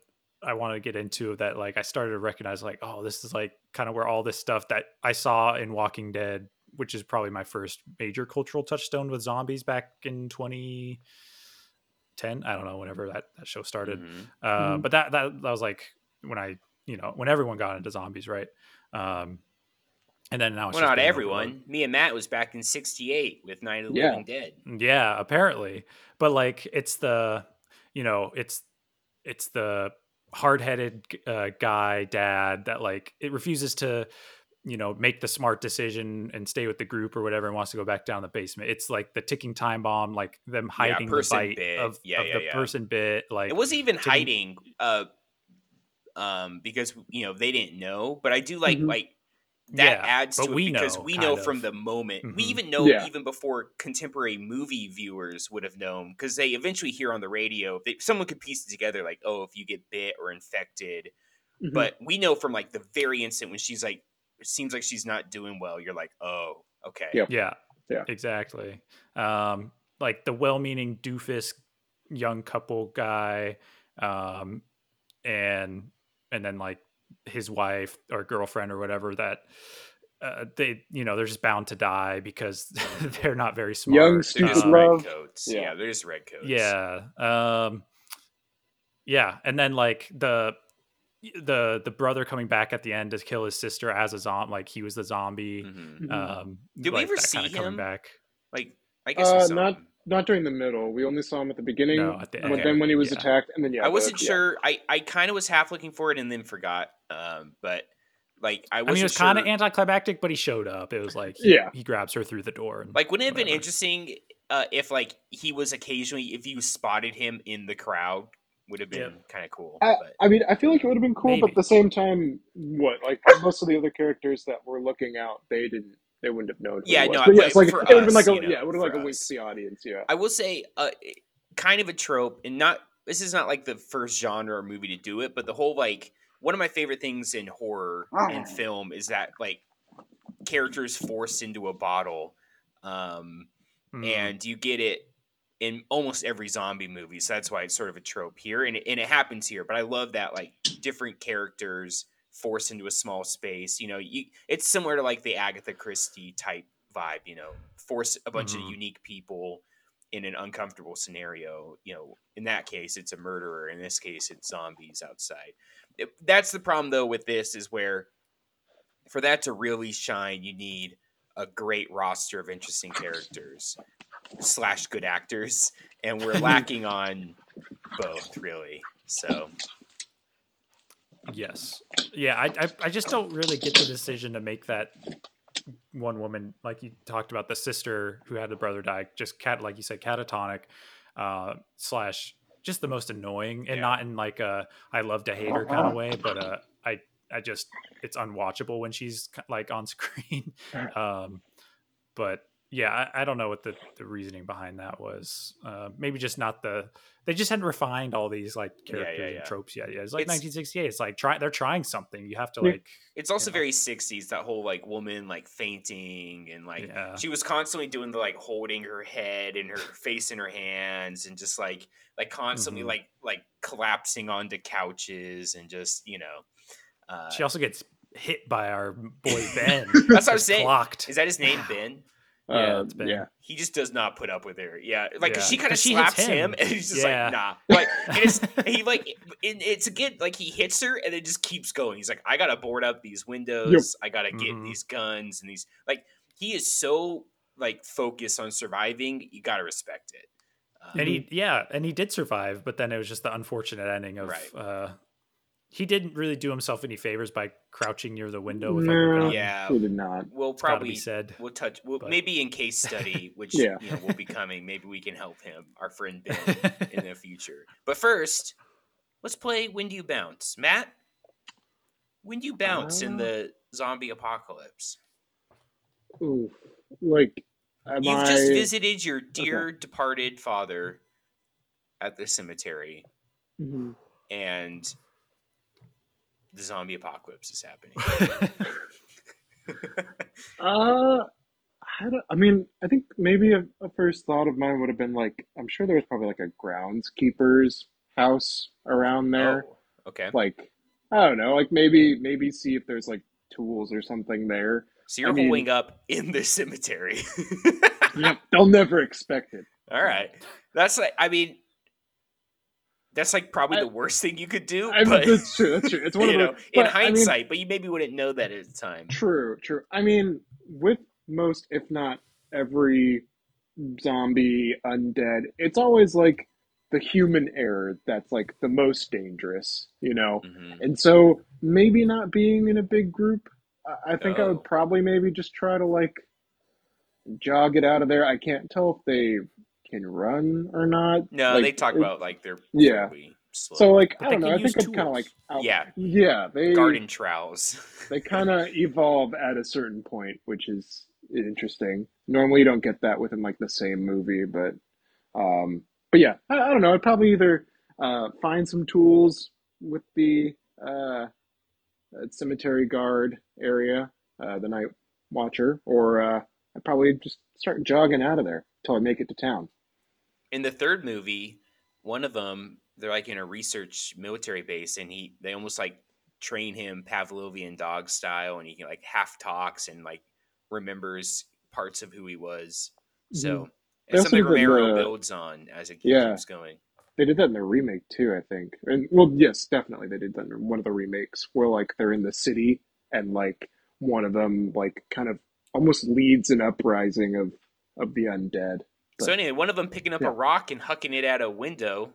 Speaker 3: I want to get into that like I started to recognize like oh this is like kind of where all this stuff that I saw in Walking Dead which is probably my first major cultural touchstone with zombies back in 2010 I don't know whenever that, that show started
Speaker 1: Mhm.
Speaker 3: uh,
Speaker 2: Mhm.
Speaker 3: but that, that that was like when I you know when everyone got into zombies right um and then now it's
Speaker 1: Well,
Speaker 3: just
Speaker 1: not everyone.
Speaker 3: overload.
Speaker 1: Me and Matt was back in '68 with Night of the
Speaker 2: Yeah.
Speaker 1: Living Dead.
Speaker 3: Yeah, apparently. But like it's the you know, it's it's the hard-headed uh, guy dad that like it refuses to you know make the smart decision and stay with the group or whatever and wants to go back down the basement it's like the ticking time bomb like them hiding the bite
Speaker 1: bit.
Speaker 3: of,
Speaker 1: Yeah,
Speaker 3: of
Speaker 1: yeah,
Speaker 3: the
Speaker 1: yeah.
Speaker 3: person bit like
Speaker 1: it wasn't even
Speaker 3: taking-
Speaker 1: hiding, uh, um, because you know they didn't know. But I do like
Speaker 2: Mhm.
Speaker 1: like that
Speaker 3: Yeah,
Speaker 1: adds to it
Speaker 3: we
Speaker 1: because
Speaker 3: know,
Speaker 1: we
Speaker 3: kind
Speaker 1: know
Speaker 3: of.
Speaker 1: from the moment we
Speaker 3: Mhm.
Speaker 1: even know
Speaker 2: Yeah.
Speaker 1: even before contemporary movie viewers would have known because they eventually hear on the radio they, someone could piece it together like oh if you get bit or infected
Speaker 2: Mhm.
Speaker 1: but we know from like the very instant when she's like it seems like she's not doing well you're like oh okay
Speaker 2: Yep.
Speaker 3: yeah
Speaker 2: Yeah.
Speaker 3: exactly um like the well-meaning doofus young couple guy um and and then like his wife or girlfriend or whatever that uh, they you know they're just bound to die because they're not very smart
Speaker 2: Young,
Speaker 1: they're
Speaker 2: stupid
Speaker 1: just
Speaker 3: Um,
Speaker 2: love.
Speaker 1: redcoats yeah.
Speaker 2: Yeah.
Speaker 1: they're just redcoats
Speaker 3: yeah um yeah and then like the the the brother coming back at the end to kill his sister as a zombie like he was the zombie
Speaker 1: Mhm.
Speaker 2: Mhm.
Speaker 3: um
Speaker 1: Did we ever
Speaker 3: see kinda coming back
Speaker 1: like i guess we
Speaker 2: Uh, not-
Speaker 1: him.
Speaker 2: Not during the middle. We only saw him at the beginning.
Speaker 3: No, at the
Speaker 2: but
Speaker 3: end.
Speaker 2: then when he was
Speaker 3: Yeah.
Speaker 2: attacked, and then yeah,
Speaker 1: I wasn't
Speaker 2: yeah.
Speaker 1: sure. I, I kind of was half looking for it and then forgot. Um, but like I
Speaker 3: I
Speaker 1: wasn't
Speaker 3: mean, it was
Speaker 1: sure.
Speaker 3: kind of anticlimactic, but he showed up. It was like, he,
Speaker 2: Yeah.
Speaker 3: he grabs her through the door. And,
Speaker 1: like, wouldn't it have been interesting uh, if like he was occasionally if you spotted him in the crowd would have been kind of cool.
Speaker 2: I,
Speaker 1: but
Speaker 2: I mean, I feel like it would have been cool, but at the same time, what like most of the other characters that were looking out, they didn't, they wouldn't have known. Who
Speaker 1: Yeah, no,
Speaker 2: but yeah, it's like
Speaker 1: for
Speaker 2: it would have been like a
Speaker 1: you know,
Speaker 2: yeah, it would have
Speaker 1: for
Speaker 2: like a wink to the audience. Yeah,
Speaker 1: I will say, uh, kind of a trope, and not this is not like the first genre or movie to do it, but the whole like one of my favorite things in horror and film is that like characters forced into a bottle. Um,
Speaker 3: Mhm.
Speaker 1: and you get it in almost every zombie movie. So that's why it's sort of a trope here, and it, and it happens here. But I love that like different characters forced into a small space. You know, you, it's similar to like the Agatha Christie type vibe. You know, force a bunch
Speaker 3: Mhm.
Speaker 1: of unique people in an uncomfortable scenario. You know, in that case, it's a murderer. In this case, it's zombies outside. It- that's the problem though with this is where for that to really shine, you need a great roster of interesting characters slash good actors, and we're lacking on both really. So
Speaker 3: Yes. Yeah, I, I I just don't really get the decision to make that one woman like you talked about the sister who had the brother die just cat like you said catatonic uh slash just the most annoying and
Speaker 1: Yeah.
Speaker 3: not in like a I love to hate her kind of way but uh I I just it's unwatchable when she's like on screen um but yeah I, I don't know what the, the reasoning behind that was uh maybe just not the they just hadn't refined all these like
Speaker 1: Yeah, yeah,
Speaker 3: characters
Speaker 1: yeah.
Speaker 3: and tropes yet. Yeah, it's like
Speaker 1: It's-
Speaker 3: 1968. It's like try they're trying something. You have to like
Speaker 1: it's also
Speaker 3: Yeah.
Speaker 1: very '60s. That whole like woman like fainting and like
Speaker 3: Yeah.
Speaker 1: she was constantly doing the like holding her head and her face in her hands and just like like constantly
Speaker 3: Mhm.
Speaker 1: like like collapsing onto couches and just you know. Uh,
Speaker 3: she also gets hit by our boy Ben.
Speaker 1: That's what I'm saying.
Speaker 3: Clocked.
Speaker 1: Is that his name, Ben?
Speaker 3: Yeah, it's been-
Speaker 2: yeah.
Speaker 1: He just does not put up with her. Yeah, like
Speaker 3: Yeah.
Speaker 1: she kind of
Speaker 3: she hits
Speaker 1: slaps him.
Speaker 3: him.
Speaker 1: and he's just
Speaker 3: Yeah.
Speaker 1: like, nah. Like, and it's, he like, it, it's again like he hits her, and it just keeps going. He's like, I gotta board up these windows. I gotta get
Speaker 3: Mhm.
Speaker 1: these guns and these. Like, he is so like focused on surviving. You gotta respect it. Um,
Speaker 3: and he yeah and he did survive but then it was just the unfortunate ending of
Speaker 1: Right.
Speaker 3: uh he didn't really do himself any favors by crouching near the window with
Speaker 2: No.
Speaker 3: like a gun.
Speaker 1: yeah,
Speaker 2: He did not.
Speaker 1: we'll
Speaker 3: It's
Speaker 1: probably
Speaker 3: be said
Speaker 1: We'll touch. We'll,
Speaker 3: but-
Speaker 1: maybe in case study, which
Speaker 2: Yeah.
Speaker 1: you know will be coming. Maybe we can help him, our friend Ben, in the future. But first, let's play When Do You Bounce, Matt. When do you bounce in
Speaker 2: Uh,
Speaker 1: the zombie apocalypse?
Speaker 2: Ooh, like, am
Speaker 1: You've
Speaker 2: I,
Speaker 1: just visited your dear departed father at the cemetery,
Speaker 2: Mhm.
Speaker 1: and the zombie apocalypse is happening.
Speaker 2: Uh, I, don't, I mean, I think maybe a, a first thought of mine would have been like, I'm sure there was probably like a groundskeeper's house around there.
Speaker 1: Oh, okay.
Speaker 2: Like, I don't know, like maybe maybe see if there's like tools or something there.
Speaker 1: So you're
Speaker 2: I mean-
Speaker 1: up in the cemetery.
Speaker 2: Yep, they'll never expect it.
Speaker 1: All right. That's like I mean that's like probably
Speaker 2: I-
Speaker 1: the worst thing you could do.
Speaker 2: I mean,
Speaker 1: but
Speaker 2: that's true. That's true. It's one of
Speaker 1: know,
Speaker 2: the
Speaker 1: in
Speaker 2: but, I mean,
Speaker 1: hindsight, but you maybe wouldn't know that at the time.
Speaker 2: True, true. I mean, with most, if not every zombie undead, it's always like the human error that's like the most dangerous, you know?
Speaker 1: Mhm.
Speaker 2: And so maybe not being in a big group, I, I think I
Speaker 1: Oh.
Speaker 2: would probably maybe just try to like jog it out of there. I can't tell if they can run or not.
Speaker 1: No,
Speaker 2: Like,
Speaker 1: they talk
Speaker 2: it-
Speaker 1: about like they're
Speaker 2: Yeah.
Speaker 1: slow.
Speaker 2: So like
Speaker 3: But
Speaker 2: I don't know. I think
Speaker 3: use
Speaker 2: I'd kind of like out,
Speaker 1: Yeah.
Speaker 2: yeah. They
Speaker 1: garden trowels.
Speaker 2: they kind of evolve at a certain point, which is interesting. Normally, you don't get that within like the same movie, but um, but yeah, I, I don't know. I'd probably either uh, find some tools with the uh, uh, cemetery guard area, uh, the night watcher, or uh, I'd probably just start jogging out of there until I make it to town.
Speaker 1: in the third movie, one of them they're like in a research military base, and he they almost like train him Pavlovian dog style, and he can like half talks and like remembers parts of who he was. So
Speaker 2: Mm-hmm.
Speaker 1: It's something
Speaker 2: did the-
Speaker 1: Romero builds on as it
Speaker 2: Yeah.
Speaker 1: keeps going.
Speaker 2: They did that in the remake too, I think. And well, yes, definitely they did that in one of the remakes where like they're in the city and like one of them like kind of almost leads an uprising of of the undead.
Speaker 1: So anyway, one of them picking up
Speaker 2: Yeah.
Speaker 1: a rock and hucking it at a window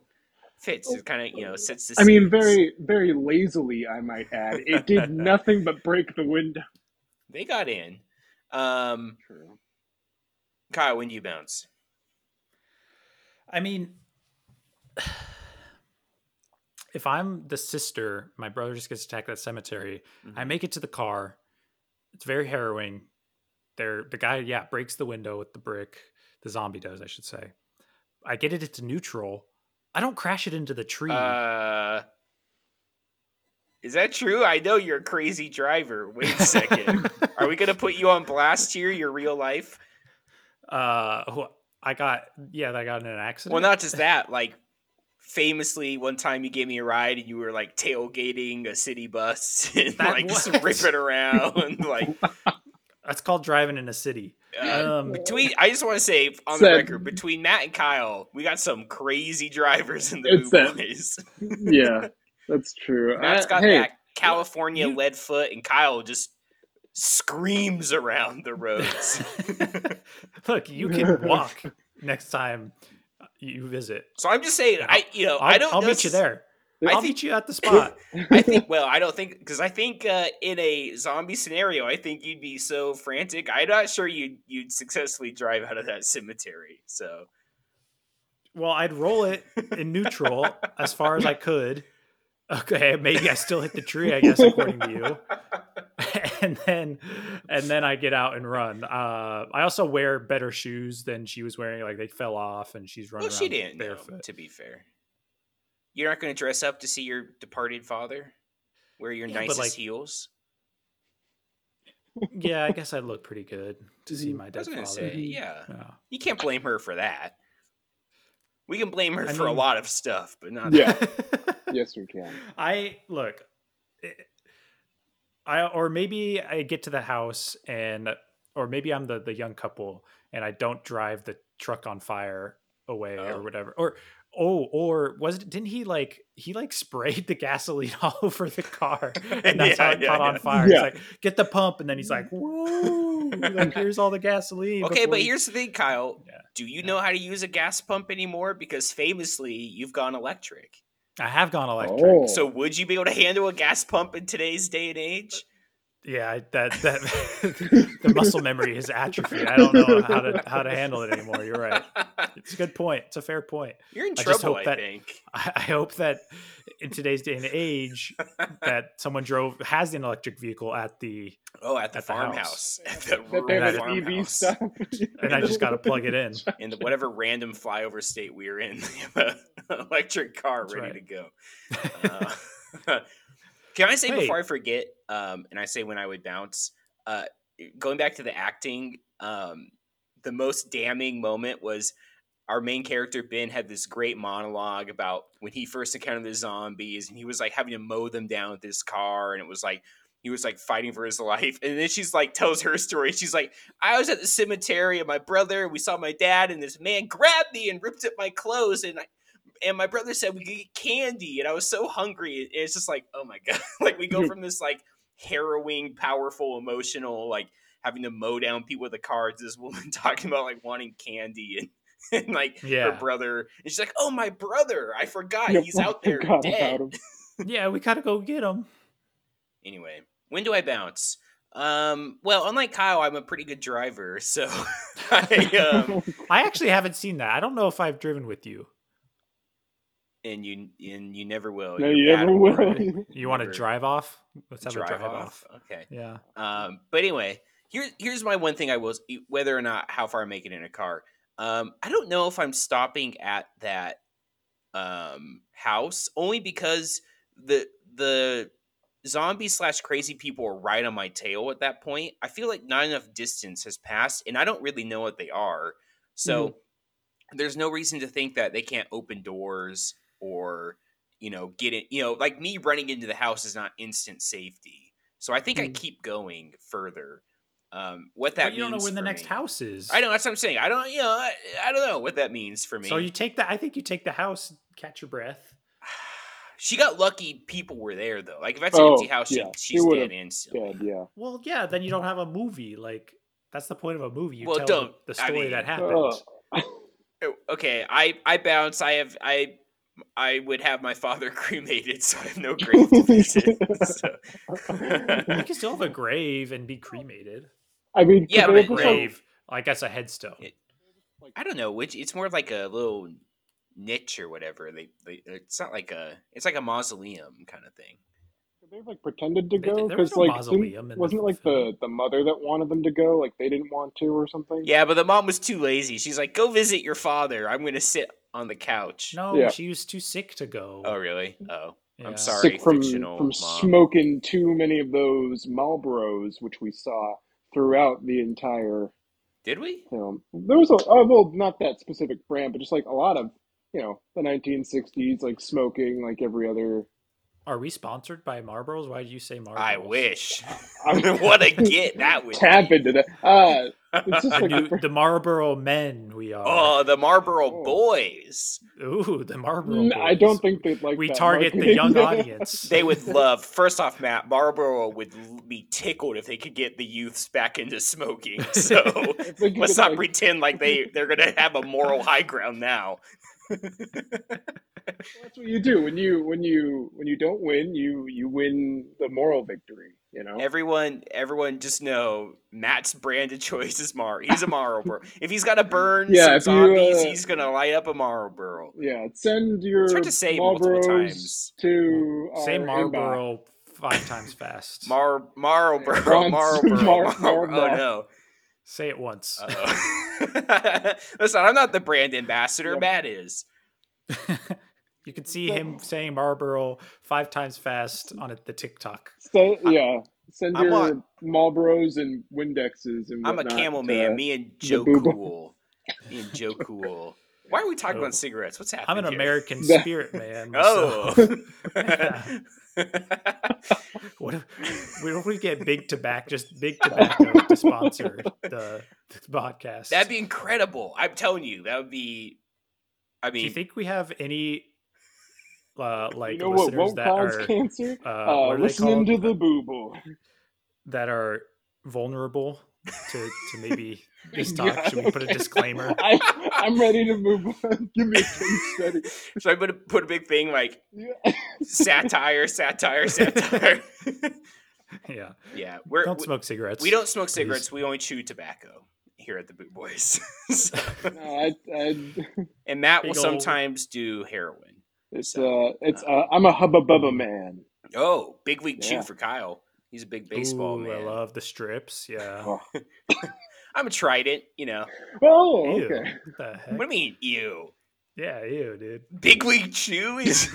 Speaker 1: fits. It kind of you know sets the.
Speaker 2: I mean, very very lazily, I might add. It did nothing but break the window.
Speaker 1: They got in. Um, Kyle, when do you bounce?
Speaker 3: I mean, if I'm the sister, my brother just gets attacked at that cemetery. I
Speaker 1: Mhm.
Speaker 3: make it to the car. It's very harrowing. There, the guy, yeah, breaks the window with the brick. The zombie does, I should say. I get it into neutral. I don't crash it into the tree.
Speaker 1: Uh, is that true? I know you're a crazy driver. Wait a second. Are we gonna put you on blast here? Your real life?
Speaker 3: uh, who- I got, yeah, I got in an accident.
Speaker 1: Well, not just that. Like, famously, one time you gave me a ride and you were like tailgating a city bus and
Speaker 3: That
Speaker 1: like just ripping around. like,
Speaker 3: That's called driving in a city.
Speaker 1: uh,
Speaker 3: Um,
Speaker 1: between I just want to say on the record, between Matt and Kyle, we got some crazy drivers in the
Speaker 2: It's
Speaker 1: Boo
Speaker 2: that-
Speaker 1: Boys.
Speaker 2: Yeah, that's true.
Speaker 1: Matt's got
Speaker 2: hey,
Speaker 1: that California
Speaker 3: you-
Speaker 1: lead foot, and Kyle just screams around the roads.
Speaker 3: Look, you can walk next time you visit.
Speaker 1: so I'm just saying, I you know
Speaker 3: I'll,
Speaker 1: I don't.
Speaker 3: I'll meet you there.
Speaker 1: I
Speaker 3: I'll
Speaker 1: think-
Speaker 3: meet you at the spot.
Speaker 1: I think. Well, I don't think because I think uh, in a zombie scenario, I think you'd be so frantic. I'm not sure you'd you'd successfully drive out of that cemetery. So
Speaker 3: well, I'd roll it in neutral as far as I could. Okay, maybe I still hit the tree, I guess, according to you. and then and then I get out and run. Uh, I also wear better shoes than she was wearing. Like they fell off, and she's running
Speaker 1: well, she didn't. know,
Speaker 3: barefoot.
Speaker 1: to be fair, you're not going to dress up to see your departed father. Wear your
Speaker 3: Yeah,
Speaker 1: nicest
Speaker 3: like,
Speaker 1: heels.
Speaker 3: yeah, I guess I'd look pretty good to see my
Speaker 1: I
Speaker 3: dead
Speaker 1: was going to
Speaker 3: father.
Speaker 1: say, yeah.
Speaker 3: Yeah.
Speaker 1: You can't blame her for that. We can blame her
Speaker 3: I
Speaker 1: for a lot of stuff, but not
Speaker 2: Yeah. yes, we can.
Speaker 3: I look. eh, I or maybe I get to the house and or maybe I'm the the young couple and I don't drive the truck on fire away
Speaker 1: Oh.
Speaker 3: or whatever. Or oh, or was it didn't he like he like sprayed the gasoline all over the car and that's how it
Speaker 1: yeah,
Speaker 3: caught
Speaker 1: yeah.
Speaker 3: on fire.
Speaker 2: Yeah.
Speaker 3: He's like, get the pump, and then he's like, mm. whoa, like here's all the gasoline.
Speaker 1: Okay, but
Speaker 3: you-"
Speaker 1: here's the thing, Kyle.
Speaker 3: Yeah.
Speaker 1: Do you know how to use a gas pump anymore? Because famously, you've gone electric.
Speaker 3: I have gone electric.
Speaker 2: Oh.
Speaker 1: So would you be able to handle a gas pump in today's day and age?
Speaker 3: Yeah, that that the muscle memory is atrophied. I don't know how to how to handle it anymore. You're right. It's a good point. It's a fair point.
Speaker 1: You're in
Speaker 3: I just
Speaker 1: trouble,
Speaker 3: hope
Speaker 1: I,
Speaker 3: that-
Speaker 1: think.
Speaker 3: I, I hope that in today's day and age, that someone drove has an electric vehicle at the,
Speaker 1: Oh, at the
Speaker 3: At the
Speaker 1: farmhouse. At the rural
Speaker 2: have EV
Speaker 1: farmhouse.
Speaker 3: and I just got to plug it in.
Speaker 1: in the, whatever random flyover state we're in, they have an electric car
Speaker 3: That's
Speaker 1: ready
Speaker 3: right.
Speaker 1: to go. Uh, can I say
Speaker 3: Hey.
Speaker 1: before I forget? Um, and I say when I would bounce. Uh, going back to the acting, um, the most damning moment was our main character Ben had this great monologue about when he first encountered the zombies, and he was like having to mow them down with his car, and it was like he was like fighting for his life. And then she's like tells her story. She's like, I was at the cemetery and my brother, we saw my dad, and this man grabbed me and ripped up my clothes, and I, and my brother said we could get candy, and I was so hungry. And It's just like, oh my god, like we go from this like harrowing, powerful, emotional, like having to mow down people with the cards. this woman talking about like wanting candy and. And like
Speaker 3: Yeah.
Speaker 1: her brother, and she's like, "Oh, my brother! I forgot
Speaker 2: Yeah,
Speaker 1: he's out there dead."
Speaker 3: Yeah, we gotta go get him.
Speaker 1: Anyway, when do I bounce? Um, well, unlike Kyle, I'm a pretty good driver, so I um,
Speaker 3: I actually haven't seen that. I don't know if I've driven with you.
Speaker 1: And you and you never will.
Speaker 2: no,
Speaker 1: You're
Speaker 2: you never will.
Speaker 1: driving.
Speaker 3: You want to drive off? Let's have
Speaker 1: drive
Speaker 3: a drive
Speaker 1: off?
Speaker 3: off.
Speaker 1: Okay.
Speaker 3: Yeah.
Speaker 1: Um, but anyway, here here's my one thing I will whether or not how far I make it in a car. Um, I don't know if I'm stopping at that um house only because the the zombie slash crazy people are right on my tail at that point. I feel like not enough distance has passed, and I don't really know what they are. So there's no reason to think that they can't open doors or you know get it. You know, like me running into the house is not instant safety. So I think I
Speaker 2: Mm.
Speaker 1: keep going further. Um, what that
Speaker 3: But you don't know when the
Speaker 1: for
Speaker 3: next
Speaker 1: me-
Speaker 3: house is.
Speaker 1: I know that's what I'm saying. I don't, you know, I, I don't know what that means for me.
Speaker 3: So you take the. I think you take the house, catch your breath.
Speaker 1: she got lucky. People were there though. Like if that's an
Speaker 2: Oh,
Speaker 1: empty house, she,
Speaker 2: yeah, she
Speaker 1: she's
Speaker 2: would've
Speaker 1: dead instantly.
Speaker 2: Dead, yeah.
Speaker 3: Well, yeah. Then you don't have a movie. Like that's the point of a movie. You
Speaker 1: Well,
Speaker 3: tell
Speaker 1: don't-
Speaker 3: the
Speaker 1: I
Speaker 3: story
Speaker 1: mean-
Speaker 3: that happened.
Speaker 2: Oh,
Speaker 1: Oh, Okay, I I bounce. I have I I would have my father cremated, so I have no grave to visit. so.
Speaker 3: you can still have a grave and be cremated.
Speaker 2: I mean,
Speaker 1: Yeah,
Speaker 2: could they
Speaker 1: but
Speaker 2: have just,
Speaker 1: Right.
Speaker 3: Grave, I guess a headstone.
Speaker 1: It- I don't know which. It's more like a little niche or whatever. They, they it's not like a. It's like a mausoleum kind of thing.
Speaker 2: Could they have like pretended to go?
Speaker 3: there was
Speaker 2: Because
Speaker 3: no
Speaker 2: like,
Speaker 3: mausoleum
Speaker 2: didn't-
Speaker 3: in the
Speaker 2: wasn't it like the the mother that wanted them to go? Like they didn't want to or something.
Speaker 1: Yeah, but the mom was too lazy. She's like, "Go visit your father. I'm going to sit on the couch."
Speaker 3: No,
Speaker 2: Yeah.
Speaker 3: she was too sick to go.
Speaker 1: Oh, really? Oh,
Speaker 3: Yeah.
Speaker 1: I'm sorry.
Speaker 2: Sick from from
Speaker 1: mom.
Speaker 2: smoking too many of those Marlboros, which we saw throughout the entire
Speaker 1: Did we?
Speaker 2: film. There was a oh, well, not that specific brand, but just like a lot of you know the 1960s, like smoking, like every other.
Speaker 3: Are we sponsored by Marlboros? Why did you say Marlboros?
Speaker 1: I wish.
Speaker 2: I-
Speaker 1: what a get that would
Speaker 2: Tap
Speaker 1: be.
Speaker 2: into that. Uh, it's just
Speaker 3: The,
Speaker 2: like
Speaker 3: new, the Marlboro men we are.
Speaker 1: Oh, the Marlboro
Speaker 2: Oh.
Speaker 1: Boys.
Speaker 3: Ooh, the Marlboro.
Speaker 2: N- I
Speaker 3: boys.
Speaker 2: don't think they'd like.
Speaker 3: we
Speaker 2: that
Speaker 3: target the young audience.
Speaker 1: They would love. First off, Matt Marlboro would be tickled if they could get the youths back into smoking. So
Speaker 2: If they could
Speaker 1: let's not
Speaker 2: like-
Speaker 1: pretend like they they're gonna have a moral high ground now.
Speaker 2: That's what you do when you when you when you don't win, you you win the moral victory. You know.
Speaker 1: Everyone, everyone, just know Matt's branded choice is Mar. He's a Marlboro. if he's got to burn
Speaker 2: Yeah,
Speaker 1: some
Speaker 2: if you,
Speaker 1: zombies,
Speaker 2: uh,
Speaker 1: he's gonna light up a Marlboro.
Speaker 2: Yeah, send your
Speaker 1: It's hard to say multiple times.
Speaker 2: to
Speaker 3: Say
Speaker 2: our inbox.
Speaker 3: Marlboro five times fast.
Speaker 1: Mar Marlboro,
Speaker 2: Once.
Speaker 1: Marlboro,
Speaker 2: Mar-
Speaker 1: Marlboro. Oh no.
Speaker 3: Say it once.
Speaker 1: Listen, I'm not the brand ambassador.
Speaker 2: Yeah.
Speaker 1: Matt is.
Speaker 3: You can see him saying Marlboro five times fast on it, the TikTok.
Speaker 2: Send, yeah, send
Speaker 1: I'm
Speaker 2: your
Speaker 1: on-
Speaker 2: Marlboros and Windexes and
Speaker 1: I'm a camel
Speaker 2: to-
Speaker 1: man. Me and Joe. Cool. Me and Joe Cool. Why are we talking
Speaker 3: Oh.
Speaker 1: about cigarettes? What's happening?
Speaker 3: I'm an
Speaker 1: here?
Speaker 3: American spirit man.
Speaker 1: Oh.
Speaker 3: so- Yeah. What if, what if we get big tobacco, just big tobacco to sponsor the, the podcast?
Speaker 1: That'd be incredible. I'm telling you, that would be. I mean,
Speaker 3: Do you think we have any uh, like
Speaker 2: you know what
Speaker 3: listeners
Speaker 2: won't
Speaker 3: that
Speaker 2: cause
Speaker 3: are
Speaker 2: cancer?
Speaker 3: uh,
Speaker 2: Uh,
Speaker 3: what are they
Speaker 2: listening to the boo boo.
Speaker 3: that are vulnerable to to maybe this talk?
Speaker 2: Yeah.
Speaker 3: Should we put a disclaimer?
Speaker 2: I, I'm ready to move on. Give me a case study.
Speaker 1: so I'm gonna put a big thing like
Speaker 2: Yeah.
Speaker 1: satire, satire, satire.
Speaker 3: yeah,
Speaker 1: yeah, we're
Speaker 3: don't
Speaker 1: we,
Speaker 3: smoke cigarettes.
Speaker 1: we don't smoke
Speaker 3: please.
Speaker 1: cigarettes. We only chew tobacco here at the Boo Boys. So-
Speaker 2: No, I, I,
Speaker 1: and Matt will
Speaker 3: Big ol'
Speaker 1: sometimes do heroin.
Speaker 2: It's uh, it's uh, I'm a hubba bubba man.
Speaker 1: Oh, big league chew
Speaker 2: Yeah.
Speaker 1: for Kyle. He's a big baseball
Speaker 3: Ooh,
Speaker 1: man.
Speaker 3: I love the strips. Yeah.
Speaker 2: Oh,
Speaker 1: I'm a trident, you know.
Speaker 2: oh
Speaker 3: Ew,
Speaker 2: okay.
Speaker 3: what the heck?
Speaker 1: What do you mean, you?
Speaker 3: Yeah, ew, dude.
Speaker 1: Big league chew is.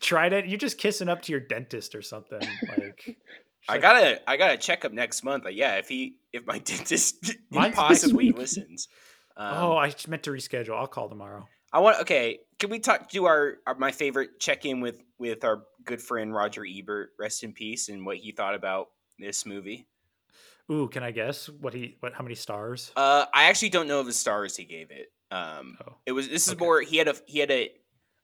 Speaker 3: Tried it. You're just kissing up to your dentist or something. Like
Speaker 1: I gotta, I gotta check up next month. Like, yeah, if he, if my dentist
Speaker 3: Mine's this
Speaker 1: possibly
Speaker 3: week.
Speaker 1: listens. Um,
Speaker 3: oh, I meant to reschedule. I'll call tomorrow.
Speaker 1: I want. Okay, can we talk? Do our, our my favorite check in with with our good friend Roger Ebert, rest in peace, and what he thought about this movie.
Speaker 3: Ooh, can I guess what he what how many stars?
Speaker 1: Uh, I actually don't know the stars he gave it. Um,
Speaker 3: Oh.
Speaker 1: it was this is
Speaker 3: Okay.
Speaker 1: more. He had a he had a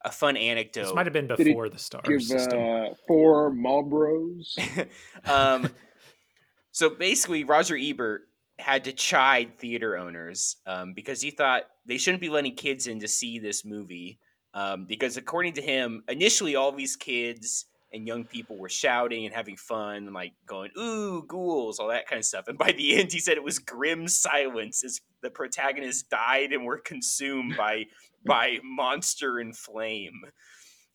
Speaker 1: a fun anecdote.
Speaker 3: This might have been before the star
Speaker 2: Give
Speaker 3: system.
Speaker 2: uh, four Marlboros.
Speaker 1: um, so basically, Roger Ebert had to chide theater owners um, because he thought they shouldn't be letting kids in to see this movie. Um, because according to him, initially all these kids and young people were shouting and having fun and like going "ooh ghouls," all that kind of stuff. And by the end, he said it was grim silence as the protagonists died and were consumed by by monster and flame.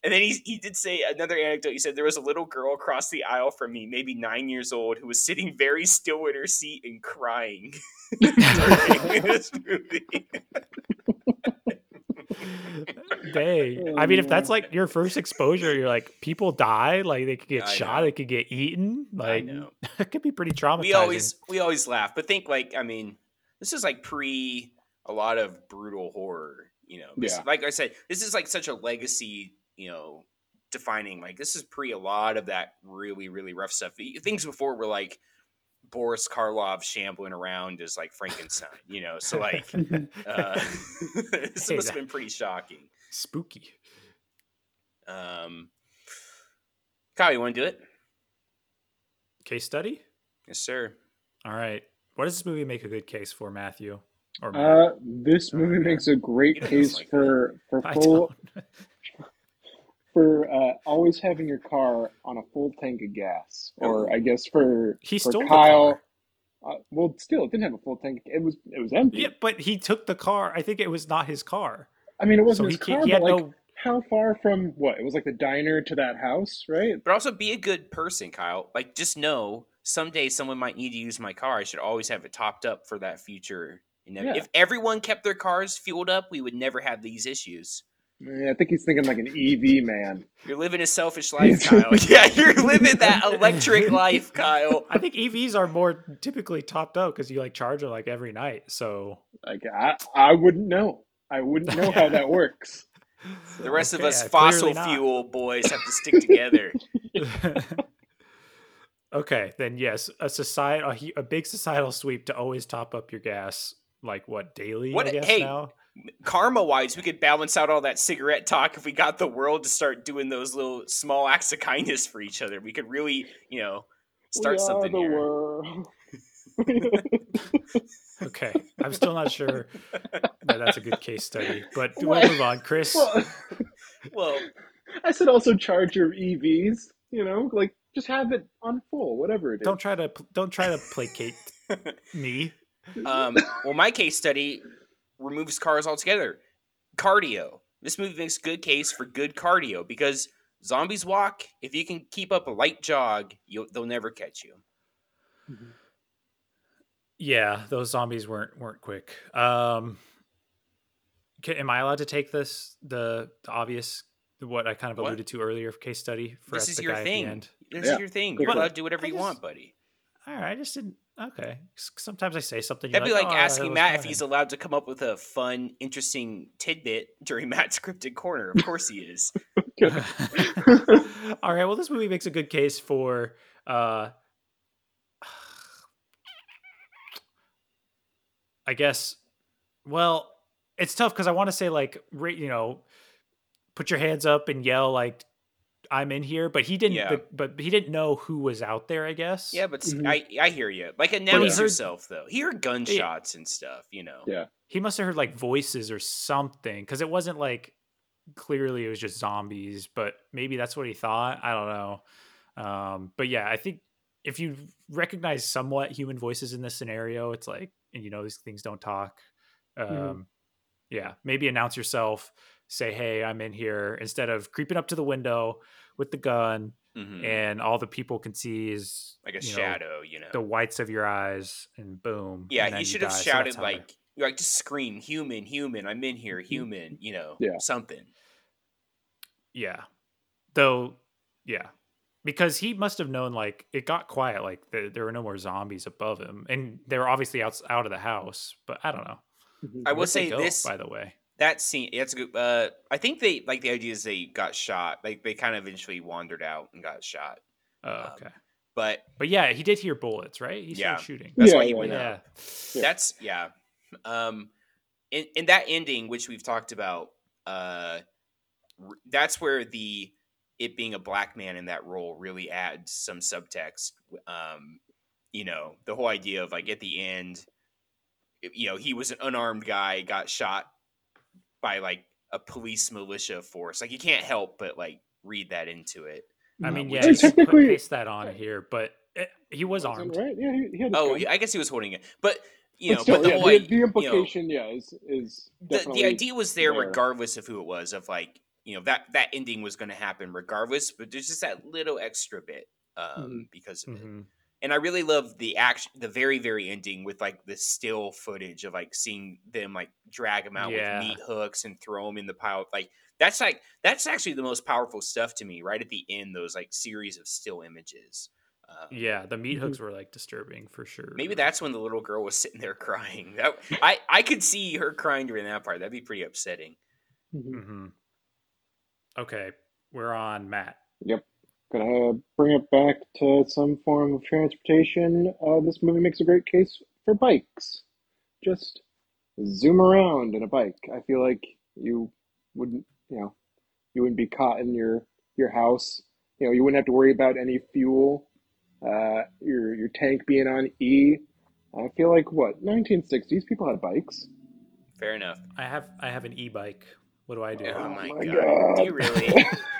Speaker 1: And then he, he did say another anecdote. He said there was a little girl across the aisle from me, maybe nine years old, who was sitting very still in her seat and crying during this movie.
Speaker 3: Dang. I mean, if that's like your first exposure, you're like people die, like they could get
Speaker 1: I
Speaker 3: shot,
Speaker 1: know.
Speaker 3: they could get eaten. Like it could be pretty traumatizing.
Speaker 1: We always we always laugh, but think like I mean, this is like pre a lot of brutal horror. You know, This-
Speaker 2: Yeah.
Speaker 1: like I said, this is like such a legacy. You know, defining like this is pre a lot of that really really rough stuff. Things before were like Boris Karloff shambling around as like Frankenstein. You know, so like uh, this
Speaker 3: Hey,
Speaker 1: must have been pretty shocking.
Speaker 3: spooky.
Speaker 1: Um, Kyle, you want to do it?
Speaker 3: Case study?
Speaker 1: Yes, sir.
Speaker 3: All right. What does this movie make a good case for, Matthew? Or Matt?
Speaker 2: Uh, this movie makes a great case
Speaker 1: like
Speaker 2: for for
Speaker 3: I
Speaker 2: full
Speaker 3: don't.
Speaker 2: for uh, always having your car on a full tank of gas, or I guess for
Speaker 3: He
Speaker 2: for
Speaker 3: stole
Speaker 2: Kyle. Uh, well, still, it didn't have a full tank. It was it was empty.
Speaker 3: Yeah, but he took the car. I think it was not his car.
Speaker 2: I mean, it wasn't
Speaker 3: So
Speaker 2: his
Speaker 3: he
Speaker 2: car,
Speaker 3: he
Speaker 2: but
Speaker 3: had
Speaker 2: like,
Speaker 3: no-
Speaker 2: how far from what? It was like the diner to that house, right?
Speaker 1: But also be a good person, Kyle. Like just know someday someone might need to use my car. I should always have it topped up for that future. You know,
Speaker 2: Yeah.
Speaker 1: if everyone kept their cars fueled up, we would never have these issues.
Speaker 2: Yeah, I think he's thinking like an EV man.
Speaker 1: You're living a selfish life, Kyle. yeah, you're living that electric life, Kyle.
Speaker 3: I think EVs are more typically topped up because you like charge them like every night. So
Speaker 2: Like I, I wouldn't know. I wouldn't know how that works.
Speaker 1: The rest of us
Speaker 3: uh,
Speaker 1: fossil fuel boys have to stick together.
Speaker 3: okay, then yes, a society, a, a big societal sweep to always top up your gas, like what daily?
Speaker 1: What-
Speaker 3: I guess
Speaker 1: hey,
Speaker 3: now.
Speaker 1: Karma wise, we could balance out all that cigarette talk if we got the world to start doing those little small acts of kindness for each other. We could really, you know, start
Speaker 2: we
Speaker 1: something
Speaker 2: are the
Speaker 1: here.
Speaker 2: world.
Speaker 3: Okay, I'm still not sure that that's a good case study, but do we'll move on. Chris,
Speaker 2: well,
Speaker 1: Well,
Speaker 2: I said also charge your EVs. You know, like just have it on full, whatever it is.
Speaker 3: don't try to don't try to placate me.
Speaker 1: um, well, my case study removes cars altogether. Cardio. This movie makes good case for good cardio because zombies walk. If you can keep up a light jog, you'll, they'll never catch you.
Speaker 3: Yeah, those zombies weren't weren't quick. Um, ca am I allowed to take this the, the obvious what I kind of
Speaker 1: What?
Speaker 3: alluded to earlier case study for
Speaker 1: This is your
Speaker 3: the
Speaker 1: thing.
Speaker 3: end?
Speaker 1: This
Speaker 2: Yeah,
Speaker 1: is your thing.
Speaker 2: go
Speaker 1: You're allowed to do whatever
Speaker 3: I
Speaker 1: you
Speaker 3: just-
Speaker 1: want, buddy.
Speaker 3: All right, I just didn't. Okay. Sometimes I say something.
Speaker 1: That'd be
Speaker 3: you're
Speaker 1: like
Speaker 3: "Oh,
Speaker 1: asking
Speaker 3: was
Speaker 1: Matt if he's allowed to come up with a fun, interesting tidbit during Matt's scripted corner. Of course he is.
Speaker 3: All right. Well, this movie makes a good case for. uh I guess. Well, it's tough because I want to say like, you know, put your hands up and yell like, "I'm in here," but he didn't.
Speaker 1: Yeah.
Speaker 3: But, but he didn't know who was out there. I guess.
Speaker 1: Yeah, but s
Speaker 2: Mhm.
Speaker 1: I I hear you. Like announce
Speaker 3: heard-
Speaker 1: yourself though. Hear gunshots and stuff. You know.
Speaker 2: Yeah.
Speaker 3: he must have heard like voices or something because it wasn't like clearly it was just zombies but maybe that's what he thought i don't know um but yeah i think if you recognize somewhat human voices in this scenario it's like and you know these things don't talk um
Speaker 2: Mhm.
Speaker 3: yeah maybe announce yourself say hey i'm in here instead of creeping up to the window with the gun
Speaker 1: Mhm.
Speaker 3: and all the people can see is
Speaker 1: like a
Speaker 3: you know,
Speaker 1: shadow. You know.
Speaker 3: the whites of your eyes and boom
Speaker 1: yeah,
Speaker 3: and
Speaker 1: you should have
Speaker 3: die.
Speaker 1: Shouted
Speaker 3: that's how I-
Speaker 1: like like just scream human human i'm in here human you know
Speaker 2: Yeah.
Speaker 1: something
Speaker 3: Yeah. Though, yeah. Because he must have known, like, it got quiet, like, the, there were no more zombies above him. And they were obviously out, out of the house, but I don't know.
Speaker 2: Mhm.
Speaker 1: i will
Speaker 3: Where'd
Speaker 1: say
Speaker 3: go,
Speaker 1: this
Speaker 3: by the way.
Speaker 1: That scene that's a good uh i think they like the idea is they got shot like they kind of eventually wandered out and got shot
Speaker 3: Oh,
Speaker 1: Um,
Speaker 3: okay.
Speaker 1: but
Speaker 3: But yeah, he did hear bullets, right? He
Speaker 1: Yeah.
Speaker 3: shooting.
Speaker 1: that's
Speaker 2: Yeah,
Speaker 1: why he went
Speaker 3: yeah.
Speaker 1: out that's yeah um in, in that ending which we've talked about uh that's where the it being a black man in that role really adds some subtext um you know the whole idea of like at the end you know he was an unarmed guy got shot by like a police militia force like you can't help but like read that into it
Speaker 3: I
Speaker 1: Um,
Speaker 3: mean, yeah,
Speaker 2: Hey,
Speaker 3: you
Speaker 1: is-
Speaker 3: can put,
Speaker 2: technically-
Speaker 3: paste that on here, but it, he was armed.
Speaker 2: right? Yeah, he, he had his
Speaker 1: oh
Speaker 2: gun.
Speaker 1: yeah, i guess he was holding it but you know
Speaker 2: but still,
Speaker 1: but the
Speaker 2: yeah,
Speaker 1: whole
Speaker 2: the,
Speaker 1: i-
Speaker 2: the
Speaker 1: you know,
Speaker 2: implication, yeah, is is
Speaker 1: the, the idea was there
Speaker 2: there.
Speaker 1: regardless of who it was of like you know that that ending was going to happen regardless but there's just that little extra bit um
Speaker 2: Mhm.
Speaker 1: because of it
Speaker 3: Mhm.
Speaker 1: And i really love the action the very very ending with like the still footage of like seeing them like drag him out
Speaker 3: Yeah.
Speaker 1: with meat hooks and throw him in the pile like that's like that's actually the most powerful stuff to me right at the end those like series of still images um,
Speaker 3: Yeah, the meat
Speaker 2: Mhm.
Speaker 3: hooks were like disturbing for sure.
Speaker 1: Maybe that's when the little girl was sitting there crying. That I I could see her crying during that part. That'd be pretty upsetting.
Speaker 2: Mhm.
Speaker 3: hmm Okay, we're on Matt.
Speaker 2: Gonna bring it back to some form of transportation. Uh, this movie makes a great case for bikes. Just zoom around in a bike. I feel like you wouldn't, you know, you wouldn't be caught in your your house. You know, you wouldn't have to worry about any fuel. Uh, your your tank being on E. I feel like what 1960s people had bikes.
Speaker 1: Fair enough.
Speaker 3: I have I have an e-bike. What do I do?
Speaker 1: Oh, my,
Speaker 2: my
Speaker 1: god.
Speaker 2: God.
Speaker 1: Do you really?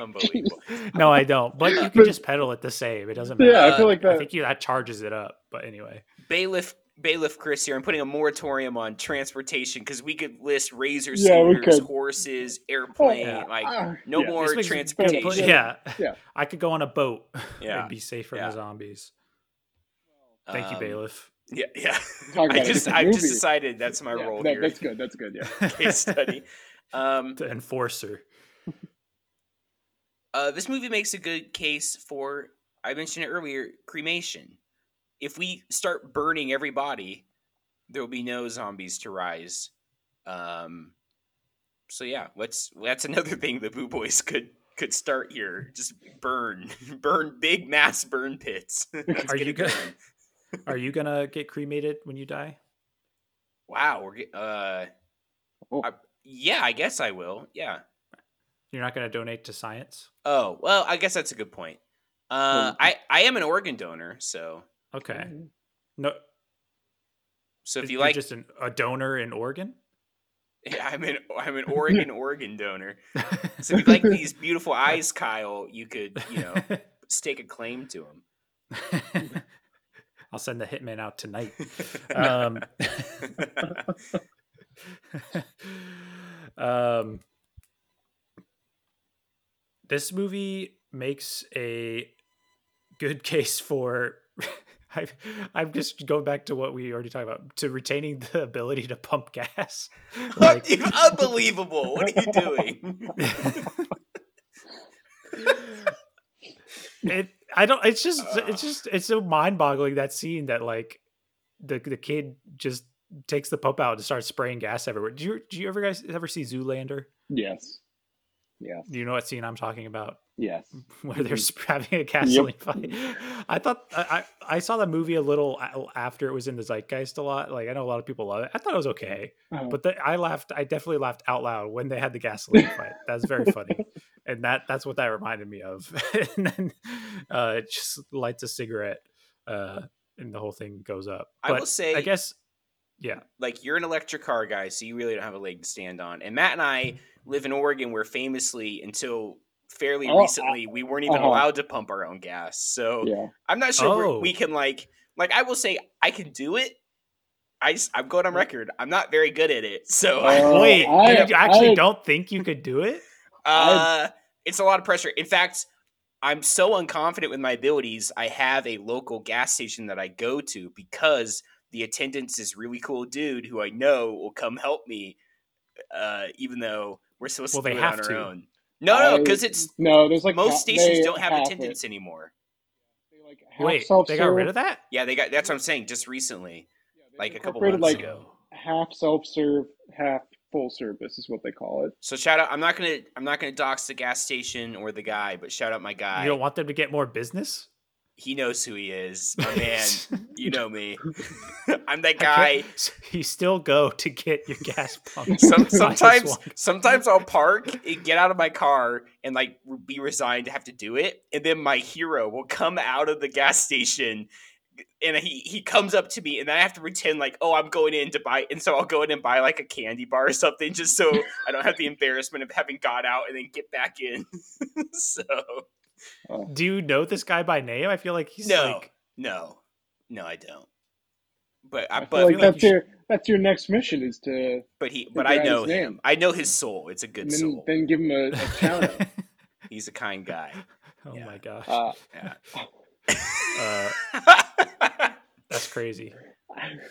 Speaker 1: Unbelievable.
Speaker 3: no, I don't. But you can just pedal it the same. It doesn't matter.
Speaker 2: Yeah, I feel like that.
Speaker 3: I think you that charges it up. But anyway,
Speaker 1: Bailiff Bailiff Chris here. I'm putting a moratorium on transportation because we could list razor
Speaker 2: Yeah,
Speaker 1: scooters,
Speaker 2: could.
Speaker 1: horses, airplane,
Speaker 3: yeah.
Speaker 1: like
Speaker 2: Ah,
Speaker 1: no
Speaker 2: yeah.
Speaker 1: more transportation.
Speaker 3: yeah,
Speaker 2: Yeah.
Speaker 3: I could go on a boat
Speaker 1: Yeah.
Speaker 3: and be safe from
Speaker 1: Yeah.
Speaker 3: the zombies. Thank you,
Speaker 1: Um,
Speaker 3: bailiff.
Speaker 1: Yeah, yeah. I just I've just decided that's my
Speaker 2: Yeah,
Speaker 1: role
Speaker 2: that-
Speaker 1: here.
Speaker 2: That's good. That's good. Yeah.
Speaker 1: Case study. Um,
Speaker 3: the enforcer.
Speaker 1: Uh, this movie makes a good case for I mentioned it earlier cremation. If we start burning every body, there will be no zombies to rise. Um, so yeah, let's that's another thing the Boo Boys could could start here. Just burn, burn big mass burn pits.
Speaker 3: Are you
Speaker 1: it
Speaker 3: go-
Speaker 1: going.
Speaker 3: Are you gonna get cremated when you die?
Speaker 1: Wow, we're uh,
Speaker 2: Oh.
Speaker 1: I- yeah, I guess I will. Yeah.
Speaker 3: You're not gonna donate to science?
Speaker 1: Oh well, I guess that's a good point. Uh,
Speaker 2: Hmm.
Speaker 1: I I am an organ donor, so
Speaker 3: Okay. No.
Speaker 1: so if
Speaker 3: you're
Speaker 1: like
Speaker 3: just an, a donor in Oregon.
Speaker 1: Yeah, I'm an I'm an Oregon organ donor. So if you like these beautiful eyes, Kyle, you could you know stake a claim to them.
Speaker 3: I'll send the hitman out tonight. Um, um, this movie makes a good case for. I, I'm just going back to what we already talked about to retaining the ability to pump gas. Like,
Speaker 1: Unbelievable! What are you doing?
Speaker 3: it, I don't. It's just. It's just. It's so mind-boggling that scene that like the the kid just takes the pump out and starts spraying gas everywhere. Do you do you ever guys ever see Zoolander?
Speaker 2: Yes. Yes.
Speaker 3: Do you know what scene I'm talking about?
Speaker 2: Yes.
Speaker 3: Where they're having a gasoline fight. I thought I, I I saw the movie a little after it was in the zeitgeist a lot. Like I know a lot of people love it. I thought it was okay,
Speaker 2: Uh,
Speaker 3: but the, I laughed. I definitely laughed out loud when they had the gasoline fight. That's very funny, and that that's what that reminded me of. and then uh, it just lights a cigarette, uh, and the whole thing goes up.
Speaker 1: I will
Speaker 3: But
Speaker 1: say-
Speaker 3: I guess, yeah.
Speaker 1: like you're an electric car guy, so you really don't have a leg to stand on. And Matt and I live in Oregon, where famously until fairly
Speaker 2: Oh,
Speaker 1: recently we weren't even
Speaker 2: uh-huh.
Speaker 1: allowed to pump our own gas. So
Speaker 2: yeah.
Speaker 1: I'm not sure we're-
Speaker 3: Oh.
Speaker 1: we can like like I will say I can do it. I just, I'm going on record. I'm not very good at it. So
Speaker 2: Uh,
Speaker 3: Wait,
Speaker 2: I-
Speaker 3: you actually
Speaker 2: I-
Speaker 3: don't think you could do it?
Speaker 1: Uh, it's a lot of pressure. In fact, I'm so unconfident with my abilities. I have a local gas station that I go to because the attendance is really cool dude who I know will come help me, uh, even though we're supposed
Speaker 3: Well,
Speaker 1: to
Speaker 3: they
Speaker 1: do it
Speaker 3: have
Speaker 1: on our
Speaker 3: to.
Speaker 1: own. No, no, because it's
Speaker 2: no. There's like
Speaker 1: most
Speaker 2: ha-
Speaker 1: stations don't have
Speaker 2: half
Speaker 1: attendants
Speaker 2: It.
Speaker 1: anymore.
Speaker 2: They like half
Speaker 3: Wait, they got rid of that?
Speaker 1: Yeah, they got. That's what I'm saying. Just recently,
Speaker 2: Yeah,
Speaker 1: like a couple
Speaker 2: incorporated,
Speaker 1: months
Speaker 2: like
Speaker 1: ago.
Speaker 2: half self-serve, half full service is what they call it.
Speaker 1: So shout out. I'm not gonna. I'm not gonna dox the gas station or the guy, but shout out my guy.
Speaker 3: You don't want them to get more business?
Speaker 1: He knows who he is. My man, you know me. I'm that guy.
Speaker 3: You still go to get your gas pump.
Speaker 1: Some, sometimes, sometimes I'll park and get out of my car and like be resigned to have to do it, and then my hero will come out of the gas station, and he he comes up to me, and then I have to pretend like, oh, I'm going in to buy, and so I'll go in and buy like a candy bar or something, just so I don't have the embarrassment of having got out and then get back in. so
Speaker 3: Do you know this guy by name? I feel like he's
Speaker 1: no,
Speaker 3: like
Speaker 1: no, no, I don't. But I,
Speaker 2: I
Speaker 1: but
Speaker 2: feel like
Speaker 3: feel like
Speaker 2: that's
Speaker 3: you
Speaker 2: your that's your next mission is to
Speaker 1: but he, but I know him.
Speaker 2: name.
Speaker 1: I know his soul. It's a good
Speaker 2: and then,
Speaker 1: soul.
Speaker 2: then give him a, a shout out.
Speaker 1: He's a kind guy.
Speaker 3: Oh
Speaker 1: Yeah.
Speaker 3: my gosh.
Speaker 2: Uh,
Speaker 1: Yeah.
Speaker 3: Uh, that's crazy.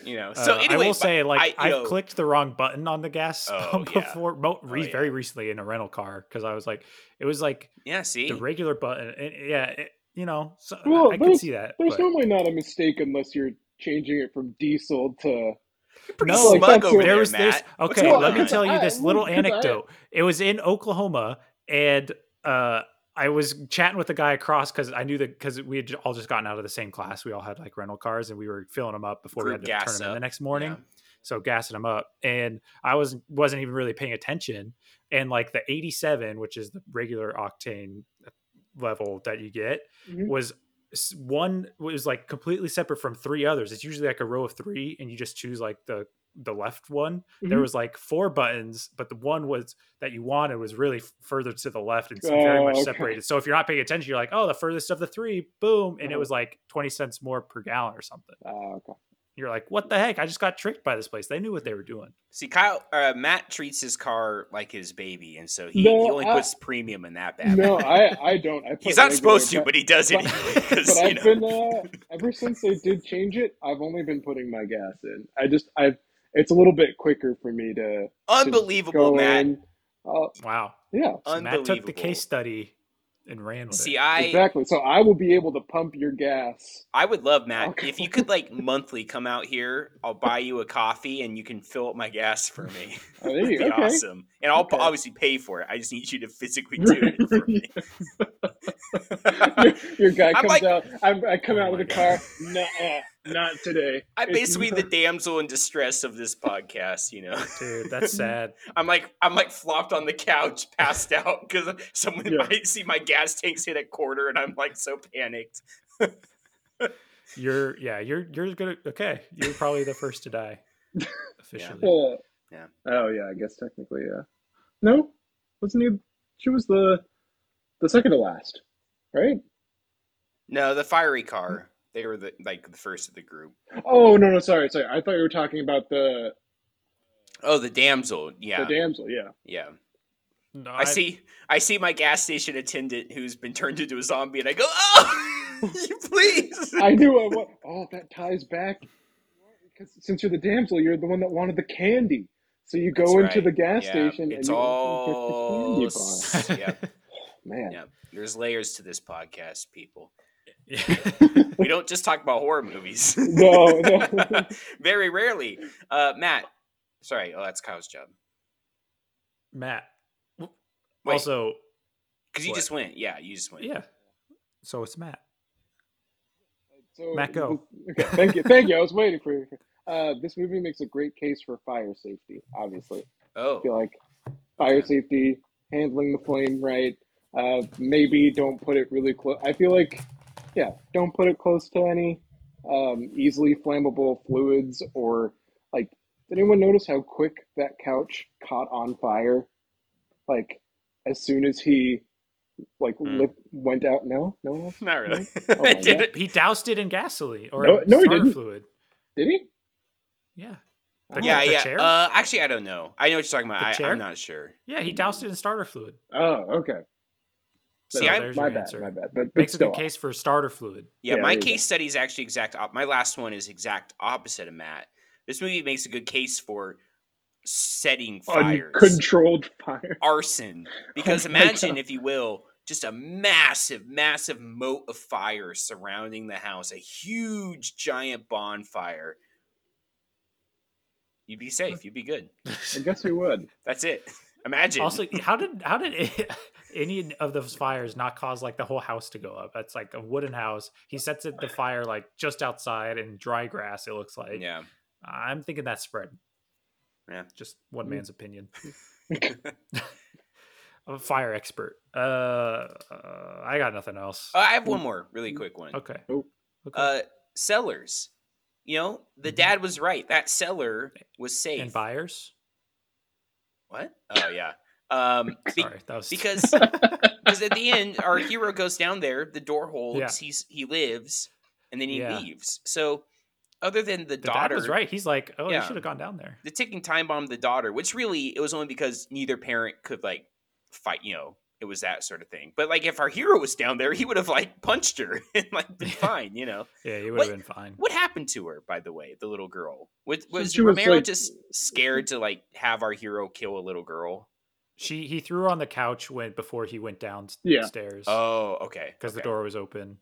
Speaker 1: You know. So
Speaker 3: Uh,
Speaker 1: anyway,
Speaker 3: I will say, like,
Speaker 1: I,
Speaker 3: I, have
Speaker 1: know,
Speaker 3: clicked the wrong button on the gas
Speaker 1: Oh,
Speaker 3: pump
Speaker 1: yeah.
Speaker 3: before, mo- re-
Speaker 1: yeah.
Speaker 3: very recently in a rental car because I was like, it was like
Speaker 1: Yeah, see,
Speaker 3: the regular button. And, yeah, it, you know, so
Speaker 2: Well,
Speaker 3: I
Speaker 2: can
Speaker 3: see that.
Speaker 2: There's
Speaker 3: but-
Speaker 2: normally not a mistake unless you're changing it from diesel to.
Speaker 1: you're
Speaker 3: No,
Speaker 1: smug
Speaker 2: that's
Speaker 1: over there,
Speaker 3: there was this. Okay,
Speaker 1: going
Speaker 3: let me tell you this
Speaker 2: little
Speaker 3: little
Speaker 2: 'cause I-
Speaker 3: anecdote. It was in Oklahoma, and uh, I was chatting with the guy across because I knew that because we had all just gotten out of the same class. We all had like rental cars, and we were filling them up before we
Speaker 1: Group
Speaker 3: had to turn
Speaker 1: gas
Speaker 3: them in the next morning.
Speaker 1: Yeah.
Speaker 3: So gassing them up, and I was wasn't even really paying attention. And like the 87, which is the regular octane level that you get,
Speaker 2: Mhm.
Speaker 3: was one was like completely separate from three others. It's usually like a row of three, and you just choose like the the left one. There
Speaker 2: Mhm.
Speaker 3: was like four buttons, but the one was that you wanted was really f- further to the left and s- very
Speaker 2: Oh,
Speaker 3: much
Speaker 2: okay.
Speaker 3: separated. So if you're not paying attention, you're like, oh, the furthest of the three, boom, and it
Speaker 2: Uh-huh.
Speaker 3: was like twenty cents more per gallon or something.
Speaker 2: Uh, okay.
Speaker 3: You're like, what the heck? I just got tricked by this place. They knew what they were doing.
Speaker 1: See, Kyle, uh, Matt treats his car like his baby, and so he,
Speaker 2: No,
Speaker 1: he only
Speaker 2: I-
Speaker 1: puts premium in that bad.
Speaker 2: No. I I don't. I
Speaker 1: He's not supposed to,
Speaker 2: but-
Speaker 1: but he does it
Speaker 2: but-
Speaker 1: anyway.
Speaker 2: But
Speaker 1: 'cause,
Speaker 2: I've
Speaker 1: know.
Speaker 2: been uh, ever since they did change it. I've only been putting my gas in. I just I've it's a little bit quicker for me to
Speaker 1: unbelievable,
Speaker 2: go
Speaker 1: Matt.
Speaker 2: in. Uh,
Speaker 3: Wow.
Speaker 2: yeah,
Speaker 3: So Matt took the case study and ran with
Speaker 1: See,
Speaker 3: it.
Speaker 1: I
Speaker 2: exactly. So I will be able to pump your gas.
Speaker 1: I would love Matt
Speaker 2: Okay.
Speaker 1: if you could like monthly come out here. I'll buy you a coffee and you can fill up my gas for me.
Speaker 2: Oh, there
Speaker 1: That'd
Speaker 2: you-
Speaker 1: be
Speaker 2: okay.
Speaker 1: awesome, and I'll
Speaker 2: Okay.
Speaker 1: obviously pay for it. I just need you to physically do it for me.
Speaker 2: your, your guy
Speaker 1: I'm
Speaker 2: comes
Speaker 1: like-
Speaker 2: out. I'm, I come
Speaker 3: Oh
Speaker 2: out with
Speaker 3: my
Speaker 2: the car. Nah, not today.
Speaker 1: I'm
Speaker 2: It's-
Speaker 1: basically the damsel in distress of this podcast. You know,
Speaker 3: Dude, that's sad.
Speaker 1: I'm like I'm like flopped on the couch, passed out because someone
Speaker 2: Yeah.
Speaker 1: might see my gas tanks hit a quarter, and I'm like so panicked.
Speaker 3: You're yeah, you're you're gonna okay. You're probably the first to die. Officially.
Speaker 2: Uh,
Speaker 1: Yeah.
Speaker 2: Oh yeah, I guess technically, yeah. No, wasn't he? She was the the second to last, right?
Speaker 1: No, the fiery car. They were the like the first of the group.
Speaker 2: Oh no, no, sorry, sorry. I thought you were talking about the
Speaker 1: Oh, the damsel. Yeah,
Speaker 2: the damsel. Yeah.
Speaker 1: yeah.
Speaker 3: No,
Speaker 1: I see. I see my gas station attendant who's been turned into a zombie, and I go, "Oh, please!"
Speaker 2: I knew I wa Oh, that ties back. Because since you're the damsel, you're the one that wanted the candy. So you go
Speaker 1: That's
Speaker 2: into
Speaker 1: right.
Speaker 2: the gas
Speaker 1: Yeah,
Speaker 2: station
Speaker 1: It's
Speaker 2: and you
Speaker 1: all
Speaker 2: get the candy bar.
Speaker 1: s- yeah,
Speaker 2: Man,
Speaker 1: yeah. There's layers to this podcast, people. We don't just talk about horror movies.
Speaker 2: No, no.
Speaker 1: Very rarely. Uh, Matt, sorry. Oh, that's Kyle's job.
Speaker 3: Matt.
Speaker 1: Wait,
Speaker 3: Also,
Speaker 1: because you just went. Yeah, you just went.
Speaker 3: yeah. So it's Matt.
Speaker 2: So,
Speaker 3: Matt, go.
Speaker 2: Okay, thank you, thank you. I was waiting for you. Uh, this movie makes a great case for fire safety. Obviously, I
Speaker 1: Oh,
Speaker 2: feel like fire safety, handling the flame right. Uh, maybe don't put it really close. I feel like, yeah, don't put it close to any um, easily flammable fluids or like. Did anyone notice how quick that couch caught on fire? Like, as soon as he like lip, went out. No, no else.
Speaker 1: not really.
Speaker 2: Oh
Speaker 1: Did
Speaker 2: God.
Speaker 1: it-
Speaker 3: He doused it in gasoline or
Speaker 2: No- no, he
Speaker 3: starter
Speaker 2: didn't.
Speaker 3: fluid.
Speaker 2: Did he?
Speaker 3: Yeah.
Speaker 2: Oh.
Speaker 1: yeah,
Speaker 3: the
Speaker 1: yeah.
Speaker 3: chair?
Speaker 1: Uh, actually, I don't know. I know what you're talking about. I. I'm not sure.
Speaker 3: Yeah, he doused it in starter fluid.
Speaker 2: Oh, okay.
Speaker 1: See,
Speaker 3: So
Speaker 1: I-
Speaker 3: there's
Speaker 2: my bad,
Speaker 3: answer.
Speaker 2: my bad. But, but
Speaker 3: Makes a
Speaker 2: still,
Speaker 3: good case for starter fluid.
Speaker 1: Yeah,
Speaker 2: Yeah,
Speaker 1: my case study is actually exact. Op- my last one is exact opposite of Matt. This movie makes a good case for setting fires,
Speaker 2: uncontrolled fire.
Speaker 1: arson. Because
Speaker 2: Oh
Speaker 1: imagine,
Speaker 2: God.
Speaker 1: if you will, just a massive, massive moat of fire surrounding the house, a huge, giant bonfire. You'd be safe. You'd be good.
Speaker 2: I guess we would.
Speaker 1: That's it. Imagine.
Speaker 3: Also, how did how did it, any of those fires not cause like the whole house to go up? That's like a wooden house. He sets it the fire like just outside in dry grass. It looks like.
Speaker 1: yeah.
Speaker 3: I'm thinking that spread.
Speaker 1: Yeah.
Speaker 3: Just one
Speaker 2: Mm.
Speaker 3: man's opinion. I'm a fire expert. Uh, uh, I got nothing else.
Speaker 1: Uh, I have one more really quick one.
Speaker 3: okay. Okay.
Speaker 1: Uh, sellers. You know, the
Speaker 3: Mhm.
Speaker 1: dad was right. That seller was safe.
Speaker 3: and buyers.
Speaker 1: What? Oh yeah. Um, be-
Speaker 3: Sorry, that was
Speaker 1: because because at the end, our hero goes down there. The door holds.
Speaker 3: Yeah.
Speaker 1: He's he lives, and then he
Speaker 3: Yeah.
Speaker 1: leaves. So, other than the,
Speaker 3: the dad
Speaker 1: daughter,
Speaker 3: was right. He's like, oh,
Speaker 1: Yeah.
Speaker 3: you should have gone down there.
Speaker 1: the ticking time bomb, the daughter, which really it was only because neither parent could like fight. You know, it was that sort of thing. But like, if our hero was down there, he would have like punched her and like been fine. You know.
Speaker 3: Yeah, he would have been fine.
Speaker 1: What happened to her, by the way, the little girl? Was, was
Speaker 2: she was,
Speaker 1: Romero
Speaker 2: like-
Speaker 1: just scared to like have our hero kill a little girl?
Speaker 3: She he threw her on the couch when before he went
Speaker 2: Yeah.
Speaker 3: downstairs.
Speaker 1: Oh, okay.
Speaker 3: because the door was open,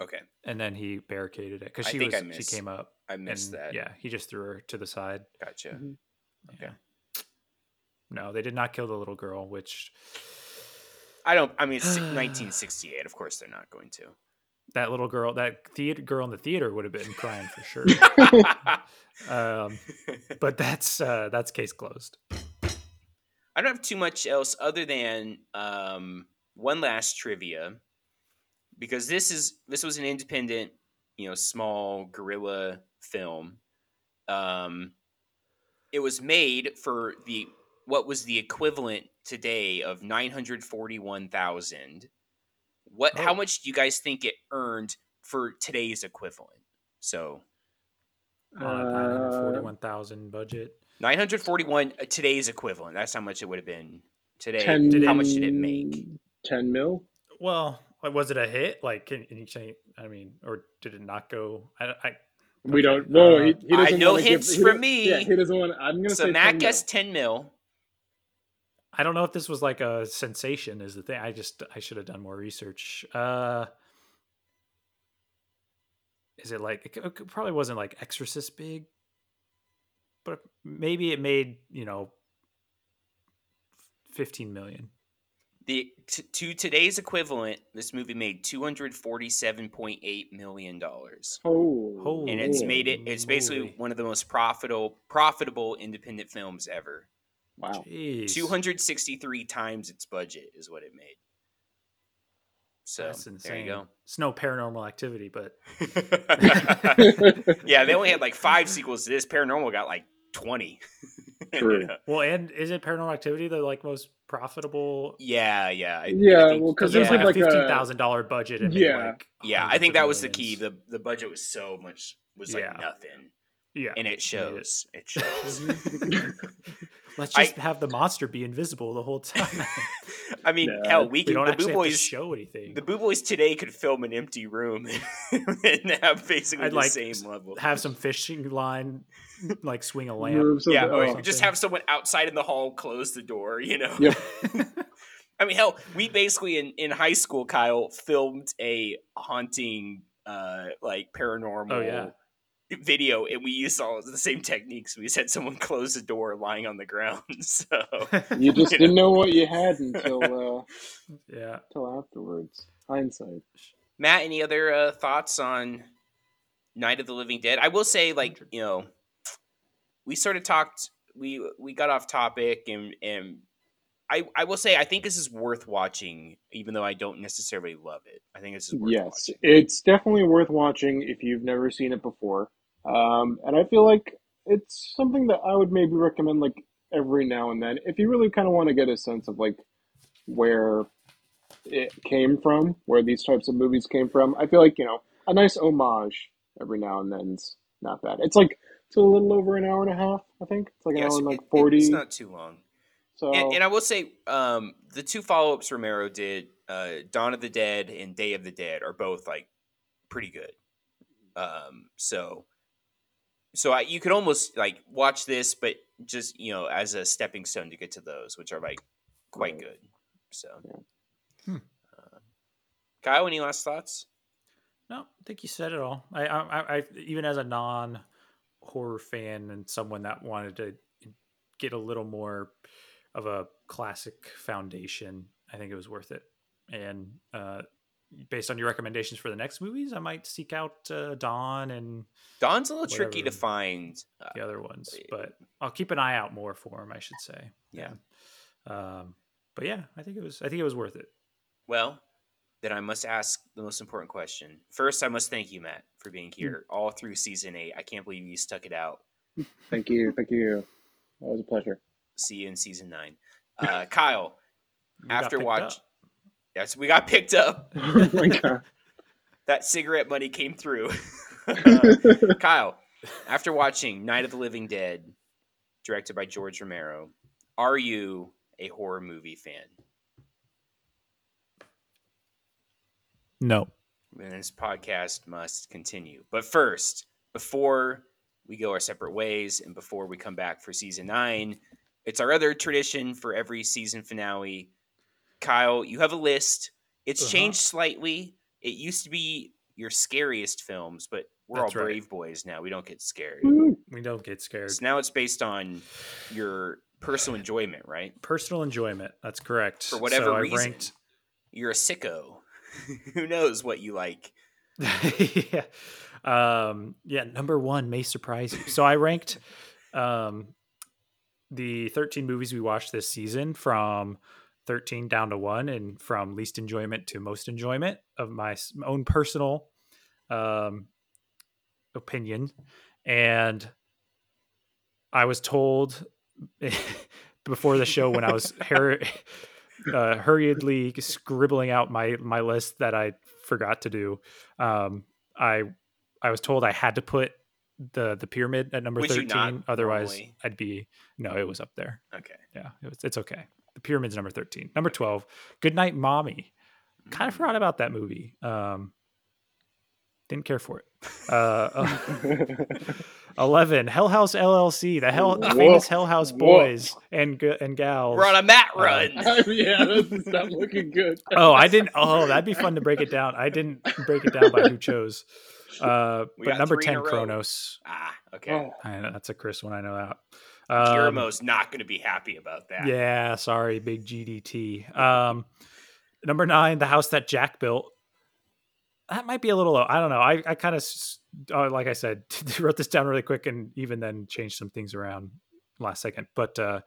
Speaker 1: Okay,
Speaker 3: and then he barricaded it because she
Speaker 1: think I
Speaker 3: was she came up.
Speaker 1: I missed
Speaker 3: and,
Speaker 1: that.
Speaker 3: Yeah, he just threw her to the side.
Speaker 1: gotcha.
Speaker 2: Mhm.
Speaker 1: Okay.
Speaker 3: No, they did not kill the little girl, which
Speaker 1: I don't. I mean, it's 1968. Of course, they're not going to.
Speaker 3: that little girl, that theater girl in the theater would have been crying for sure. um, but that's uh, that's case closed.
Speaker 1: I don't have too much else other than um, one last trivia, because this is this was an independent, you know, small guerrilla film. Um, it was made for the what was the equivalent today of nine hundred forty one thousand. What? How
Speaker 3: Oh.
Speaker 1: much do you guys think it earned for today's equivalent? So
Speaker 3: On a nine hundred forty-one thousand budget.
Speaker 1: Nine hundred forty one uh, today's equivalent. That's how much it would have been today.
Speaker 2: Ten,
Speaker 1: how much did it make?
Speaker 2: Ten mil.
Speaker 3: Well, was it a hit? Like, can, can you say? I mean, or did it not go? I, I
Speaker 2: We don't. No,
Speaker 3: uh,
Speaker 2: he, he
Speaker 1: I
Speaker 2: doesn't
Speaker 1: know
Speaker 2: wanna give-
Speaker 1: hints
Speaker 2: he
Speaker 1: from me.
Speaker 2: Yeah, he doesn't want. I'm gonna
Speaker 1: So
Speaker 2: say
Speaker 1: Matt
Speaker 2: 10
Speaker 1: guessed ten mil.
Speaker 3: I don't know if this was like a sensation. Is the thing? I just I should have done more research. Uh, is it like it it probably wasn't like Exorcist big, but maybe it made you know fifteen million.
Speaker 1: The t- to today's equivalent, this movie made two hundred forty seven point eight million dollars,
Speaker 2: Oh,
Speaker 3: Holy
Speaker 1: and it's made it. It's basically
Speaker 3: moly.
Speaker 1: one of the most profitable profitable independent films ever.
Speaker 2: wow.
Speaker 3: Jeez.
Speaker 1: Two hundred sixty three times its budget is what it made. So
Speaker 3: That's insane.
Speaker 1: there you go.
Speaker 3: It's no paranormal activity, but
Speaker 1: yeah, they only had like five sequels to this. Paranormal got like twenty.
Speaker 2: True.
Speaker 3: well, and is it paranormal activity the like most profitable?
Speaker 1: yeah, yeah, I- I
Speaker 2: Yeah,
Speaker 1: think-
Speaker 2: well, 'cause
Speaker 3: Because there's
Speaker 1: yeah.
Speaker 3: like a
Speaker 2: like a-
Speaker 3: fifteen thousand dollar budget. And
Speaker 2: Yeah.
Speaker 3: like,
Speaker 1: Yeah, I think
Speaker 3: of
Speaker 1: that was the key. the The budget was so much was like
Speaker 3: Yeah.
Speaker 1: nothing,
Speaker 3: yeah,
Speaker 1: and it
Speaker 3: made it.
Speaker 1: shows. It shows.
Speaker 3: Let's
Speaker 1: I-
Speaker 3: just have the monster be invisible the whole time.
Speaker 1: I mean,
Speaker 2: Yeah.
Speaker 1: hell, we
Speaker 3: we
Speaker 1: can.
Speaker 3: don't
Speaker 1: The
Speaker 3: actually
Speaker 1: Boo Boys,
Speaker 3: show anything.
Speaker 1: the Boo Boys today could film an empty room and have basically
Speaker 3: I'd
Speaker 1: the
Speaker 3: like
Speaker 1: same level.
Speaker 3: have some fishing line, like swing a lamp.
Speaker 2: Moves of
Speaker 1: yeah, or
Speaker 2: oh.
Speaker 1: just have someone outside in the hall close the door. You know.
Speaker 2: Yep.
Speaker 1: I mean, hell, we basically in, in high school, Kyle filmed a haunting, uh, like paranormal
Speaker 3: Oh, yeah.
Speaker 1: video, and we used all the same techniques. We just had someone close the door, lying on the ground. So
Speaker 2: You just
Speaker 1: You
Speaker 2: didn't know what you had until uh,
Speaker 3: yeah.
Speaker 2: until afterwards. Hindsight.
Speaker 1: Matt, any other uh, thoughts on Night of the Living Dead? I will say, like you know, we sort of talked. We we got off topic, and and I I will say I think this is worth watching, even though I don't necessarily love it. I think this is worth
Speaker 2: Yes,
Speaker 1: watching.
Speaker 2: it's definitely worth watching if you've never seen it before. Um, and I feel like it's something that I would maybe recommend like every now and then if you really kind of want to get a sense of like where it came from, where these types of movies came from. I feel like, you know, a nice homage every now and then's not bad. It's like it's a little over an hour and a half, I think. It's like an
Speaker 1: Yes,
Speaker 2: hour and
Speaker 1: it-
Speaker 2: like
Speaker 1: it-
Speaker 2: 40.
Speaker 1: it's not too long.
Speaker 2: so
Speaker 1: And, and I will say, um, the two follow ups Romero did, uh, Dawn of the Dead and Day of the Dead, are both like pretty good. Um, so, so I, you could almost like watch this, but just you know as a stepping stone to get to those, which are like quite
Speaker 2: Right.
Speaker 1: good. So,
Speaker 2: Yeah.
Speaker 3: Hmm.
Speaker 1: Uh, Kyle, any last thoughts?
Speaker 3: No, I think you said it all. I, I, I, I even as a non horror fan and someone that wanted to get a little more of a classic foundation, I think it was worth it. And uh, based on your recommendations for the next movies, I might seek out uh, Dawn and
Speaker 1: Dawn's a little tricky to find. Uh,
Speaker 3: the other ones, but I'll keep an eye out more for them. I should say.
Speaker 1: Yeah.
Speaker 3: Um, but yeah, I think it was. I think it was worth it.
Speaker 1: Well, then I must ask the most important question. First, I must thank you, Matt, for being here all through season eight. I can't believe you stuck it out.
Speaker 2: thank you, thank you. That was a pleasure.
Speaker 1: See you in season nine. Uh, Kyle,
Speaker 3: We
Speaker 1: after watch,
Speaker 3: up.
Speaker 1: yes, we got picked up.
Speaker 2: oh my god.
Speaker 1: That cigarette money came through. Uh, Kyle, after watching Night of the Living Dead, directed by George Romero, are you a horror movie fan?
Speaker 3: No.
Speaker 1: And this podcast must continue. But first, before we go our separate ways and before we come back for season nine, it's our other tradition for every season finale. Kyle, you have a list. It's
Speaker 3: Uh-huh.
Speaker 1: changed slightly. It used to be your scariest films, but we're
Speaker 3: That's
Speaker 1: all
Speaker 3: right.
Speaker 1: brave boys now. We don't get scared.
Speaker 3: We don't get scared.
Speaker 1: So now it's based on your personal enjoyment, right?
Speaker 3: Personal enjoyment. That's correct.
Speaker 1: For whatever
Speaker 3: so
Speaker 1: reason.
Speaker 3: ranked
Speaker 1: You're a sicko. Who knows what you like?
Speaker 3: yeah. Um, yeah, number one may surprise you. So I ranked um, the 13 movies we watched this season from 13 down to one and from least enjoyment to most enjoyment of my own personal um, opinion. And I was told before the show when I was hur- uh, hurriedly scribbling out my my list that I forgot to do. Um, I I was told I had to put the the pyramid at number
Speaker 1: Would
Speaker 3: thirteen. Otherwise,
Speaker 1: normally?
Speaker 3: I'd be no. It was up there.
Speaker 1: Okay.
Speaker 3: Yeah, it was, it's okay. The pyramid's number thirteen. Number twelve. Good night, mommy. Kind of
Speaker 1: Mm.
Speaker 3: forgot about that movie. Um, didn't care for it. Uh, Eleven. Hell House LLC. The hell
Speaker 2: Whoa.
Speaker 3: famous Hell House
Speaker 2: Whoa.
Speaker 3: boys and and gals.
Speaker 1: We're on a mat
Speaker 3: Uh,
Speaker 1: run.
Speaker 2: yeah, this is not looking good.
Speaker 3: oh, I didn't. Oh, that'd be fun to break it down. I didn't break it down by who chose. Uh, but number ten,
Speaker 1: a row.
Speaker 3: Cronos.
Speaker 1: ah, okay.
Speaker 2: Oh,
Speaker 3: I know that's a Chris one. I know that. Um,
Speaker 1: Guillermo's not going to be happy about that.
Speaker 3: yeah, sorry, big GDT. Um, number nine, the house that Jack built. That might be a little low. I don't know. I, I kind of, uh, like I said, wrote this down really quick and even then changed some things around last second. But uh,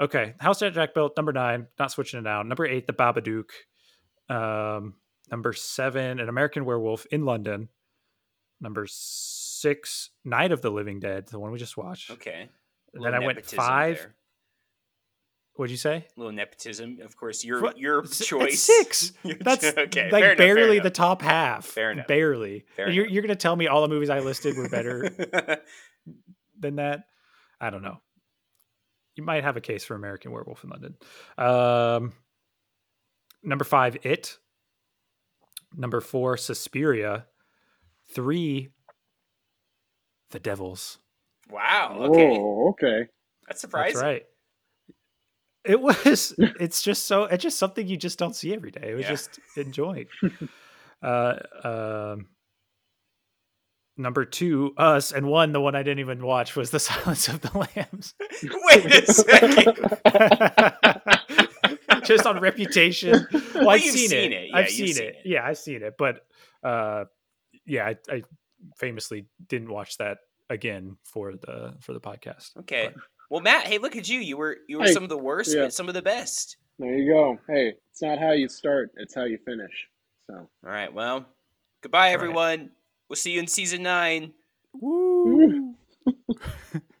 Speaker 3: okay, house that Jack built. Number nine, not switching it down. Number eight, the Babadook. Um, number seven, an American Werewolf in London. Number six, Night of the Living Dead, the one we just watched.
Speaker 1: Okay.
Speaker 3: And then I went five.
Speaker 1: there.
Speaker 3: What'd you say?
Speaker 1: A Little nepotism, of course. Your
Speaker 3: What?
Speaker 1: your
Speaker 3: S- it's
Speaker 1: choice.
Speaker 3: six. That's
Speaker 1: okay.
Speaker 3: like
Speaker 1: enough,
Speaker 3: barely the top half.
Speaker 1: Fair enough.
Speaker 3: Barely.
Speaker 1: Fair
Speaker 3: you're,
Speaker 1: enough.
Speaker 3: you're going to tell me all the movies I listed were better than that? I don't know. You might have a case for American Werewolf in London. Um, number five, It. Number four, Suspiria. Three, The Devils.
Speaker 1: wow. Okay.
Speaker 2: Oh, okay.
Speaker 1: That's surprising.
Speaker 3: That's right. It was it's just so it's just something you just don't see every day. It was
Speaker 1: Yeah.
Speaker 3: just enjoying. uh um number two, us, and one, the one I didn't even watch was the Silence of the Lambs.
Speaker 1: Wait a second.
Speaker 3: just on reputation. Well,
Speaker 1: Well,
Speaker 3: I've seen,
Speaker 1: seen
Speaker 3: it.
Speaker 1: it. Yeah,
Speaker 3: I've seen,
Speaker 1: seen
Speaker 3: it.
Speaker 1: it.
Speaker 3: Yeah, I've seen it. But uh yeah, I, I famously didn't watch that again for the for the podcast.
Speaker 1: Okay. Well, Matt, hey, look at you. You were you were
Speaker 2: Hey,
Speaker 1: some of the worst,
Speaker 2: yeah.
Speaker 1: but some of the best.
Speaker 2: There you go. Hey, it's not how you start; it's how you finish. So,
Speaker 1: All right. Well, goodbye,
Speaker 3: right.
Speaker 1: everyone. We'll see you in season nine.
Speaker 3: Woo!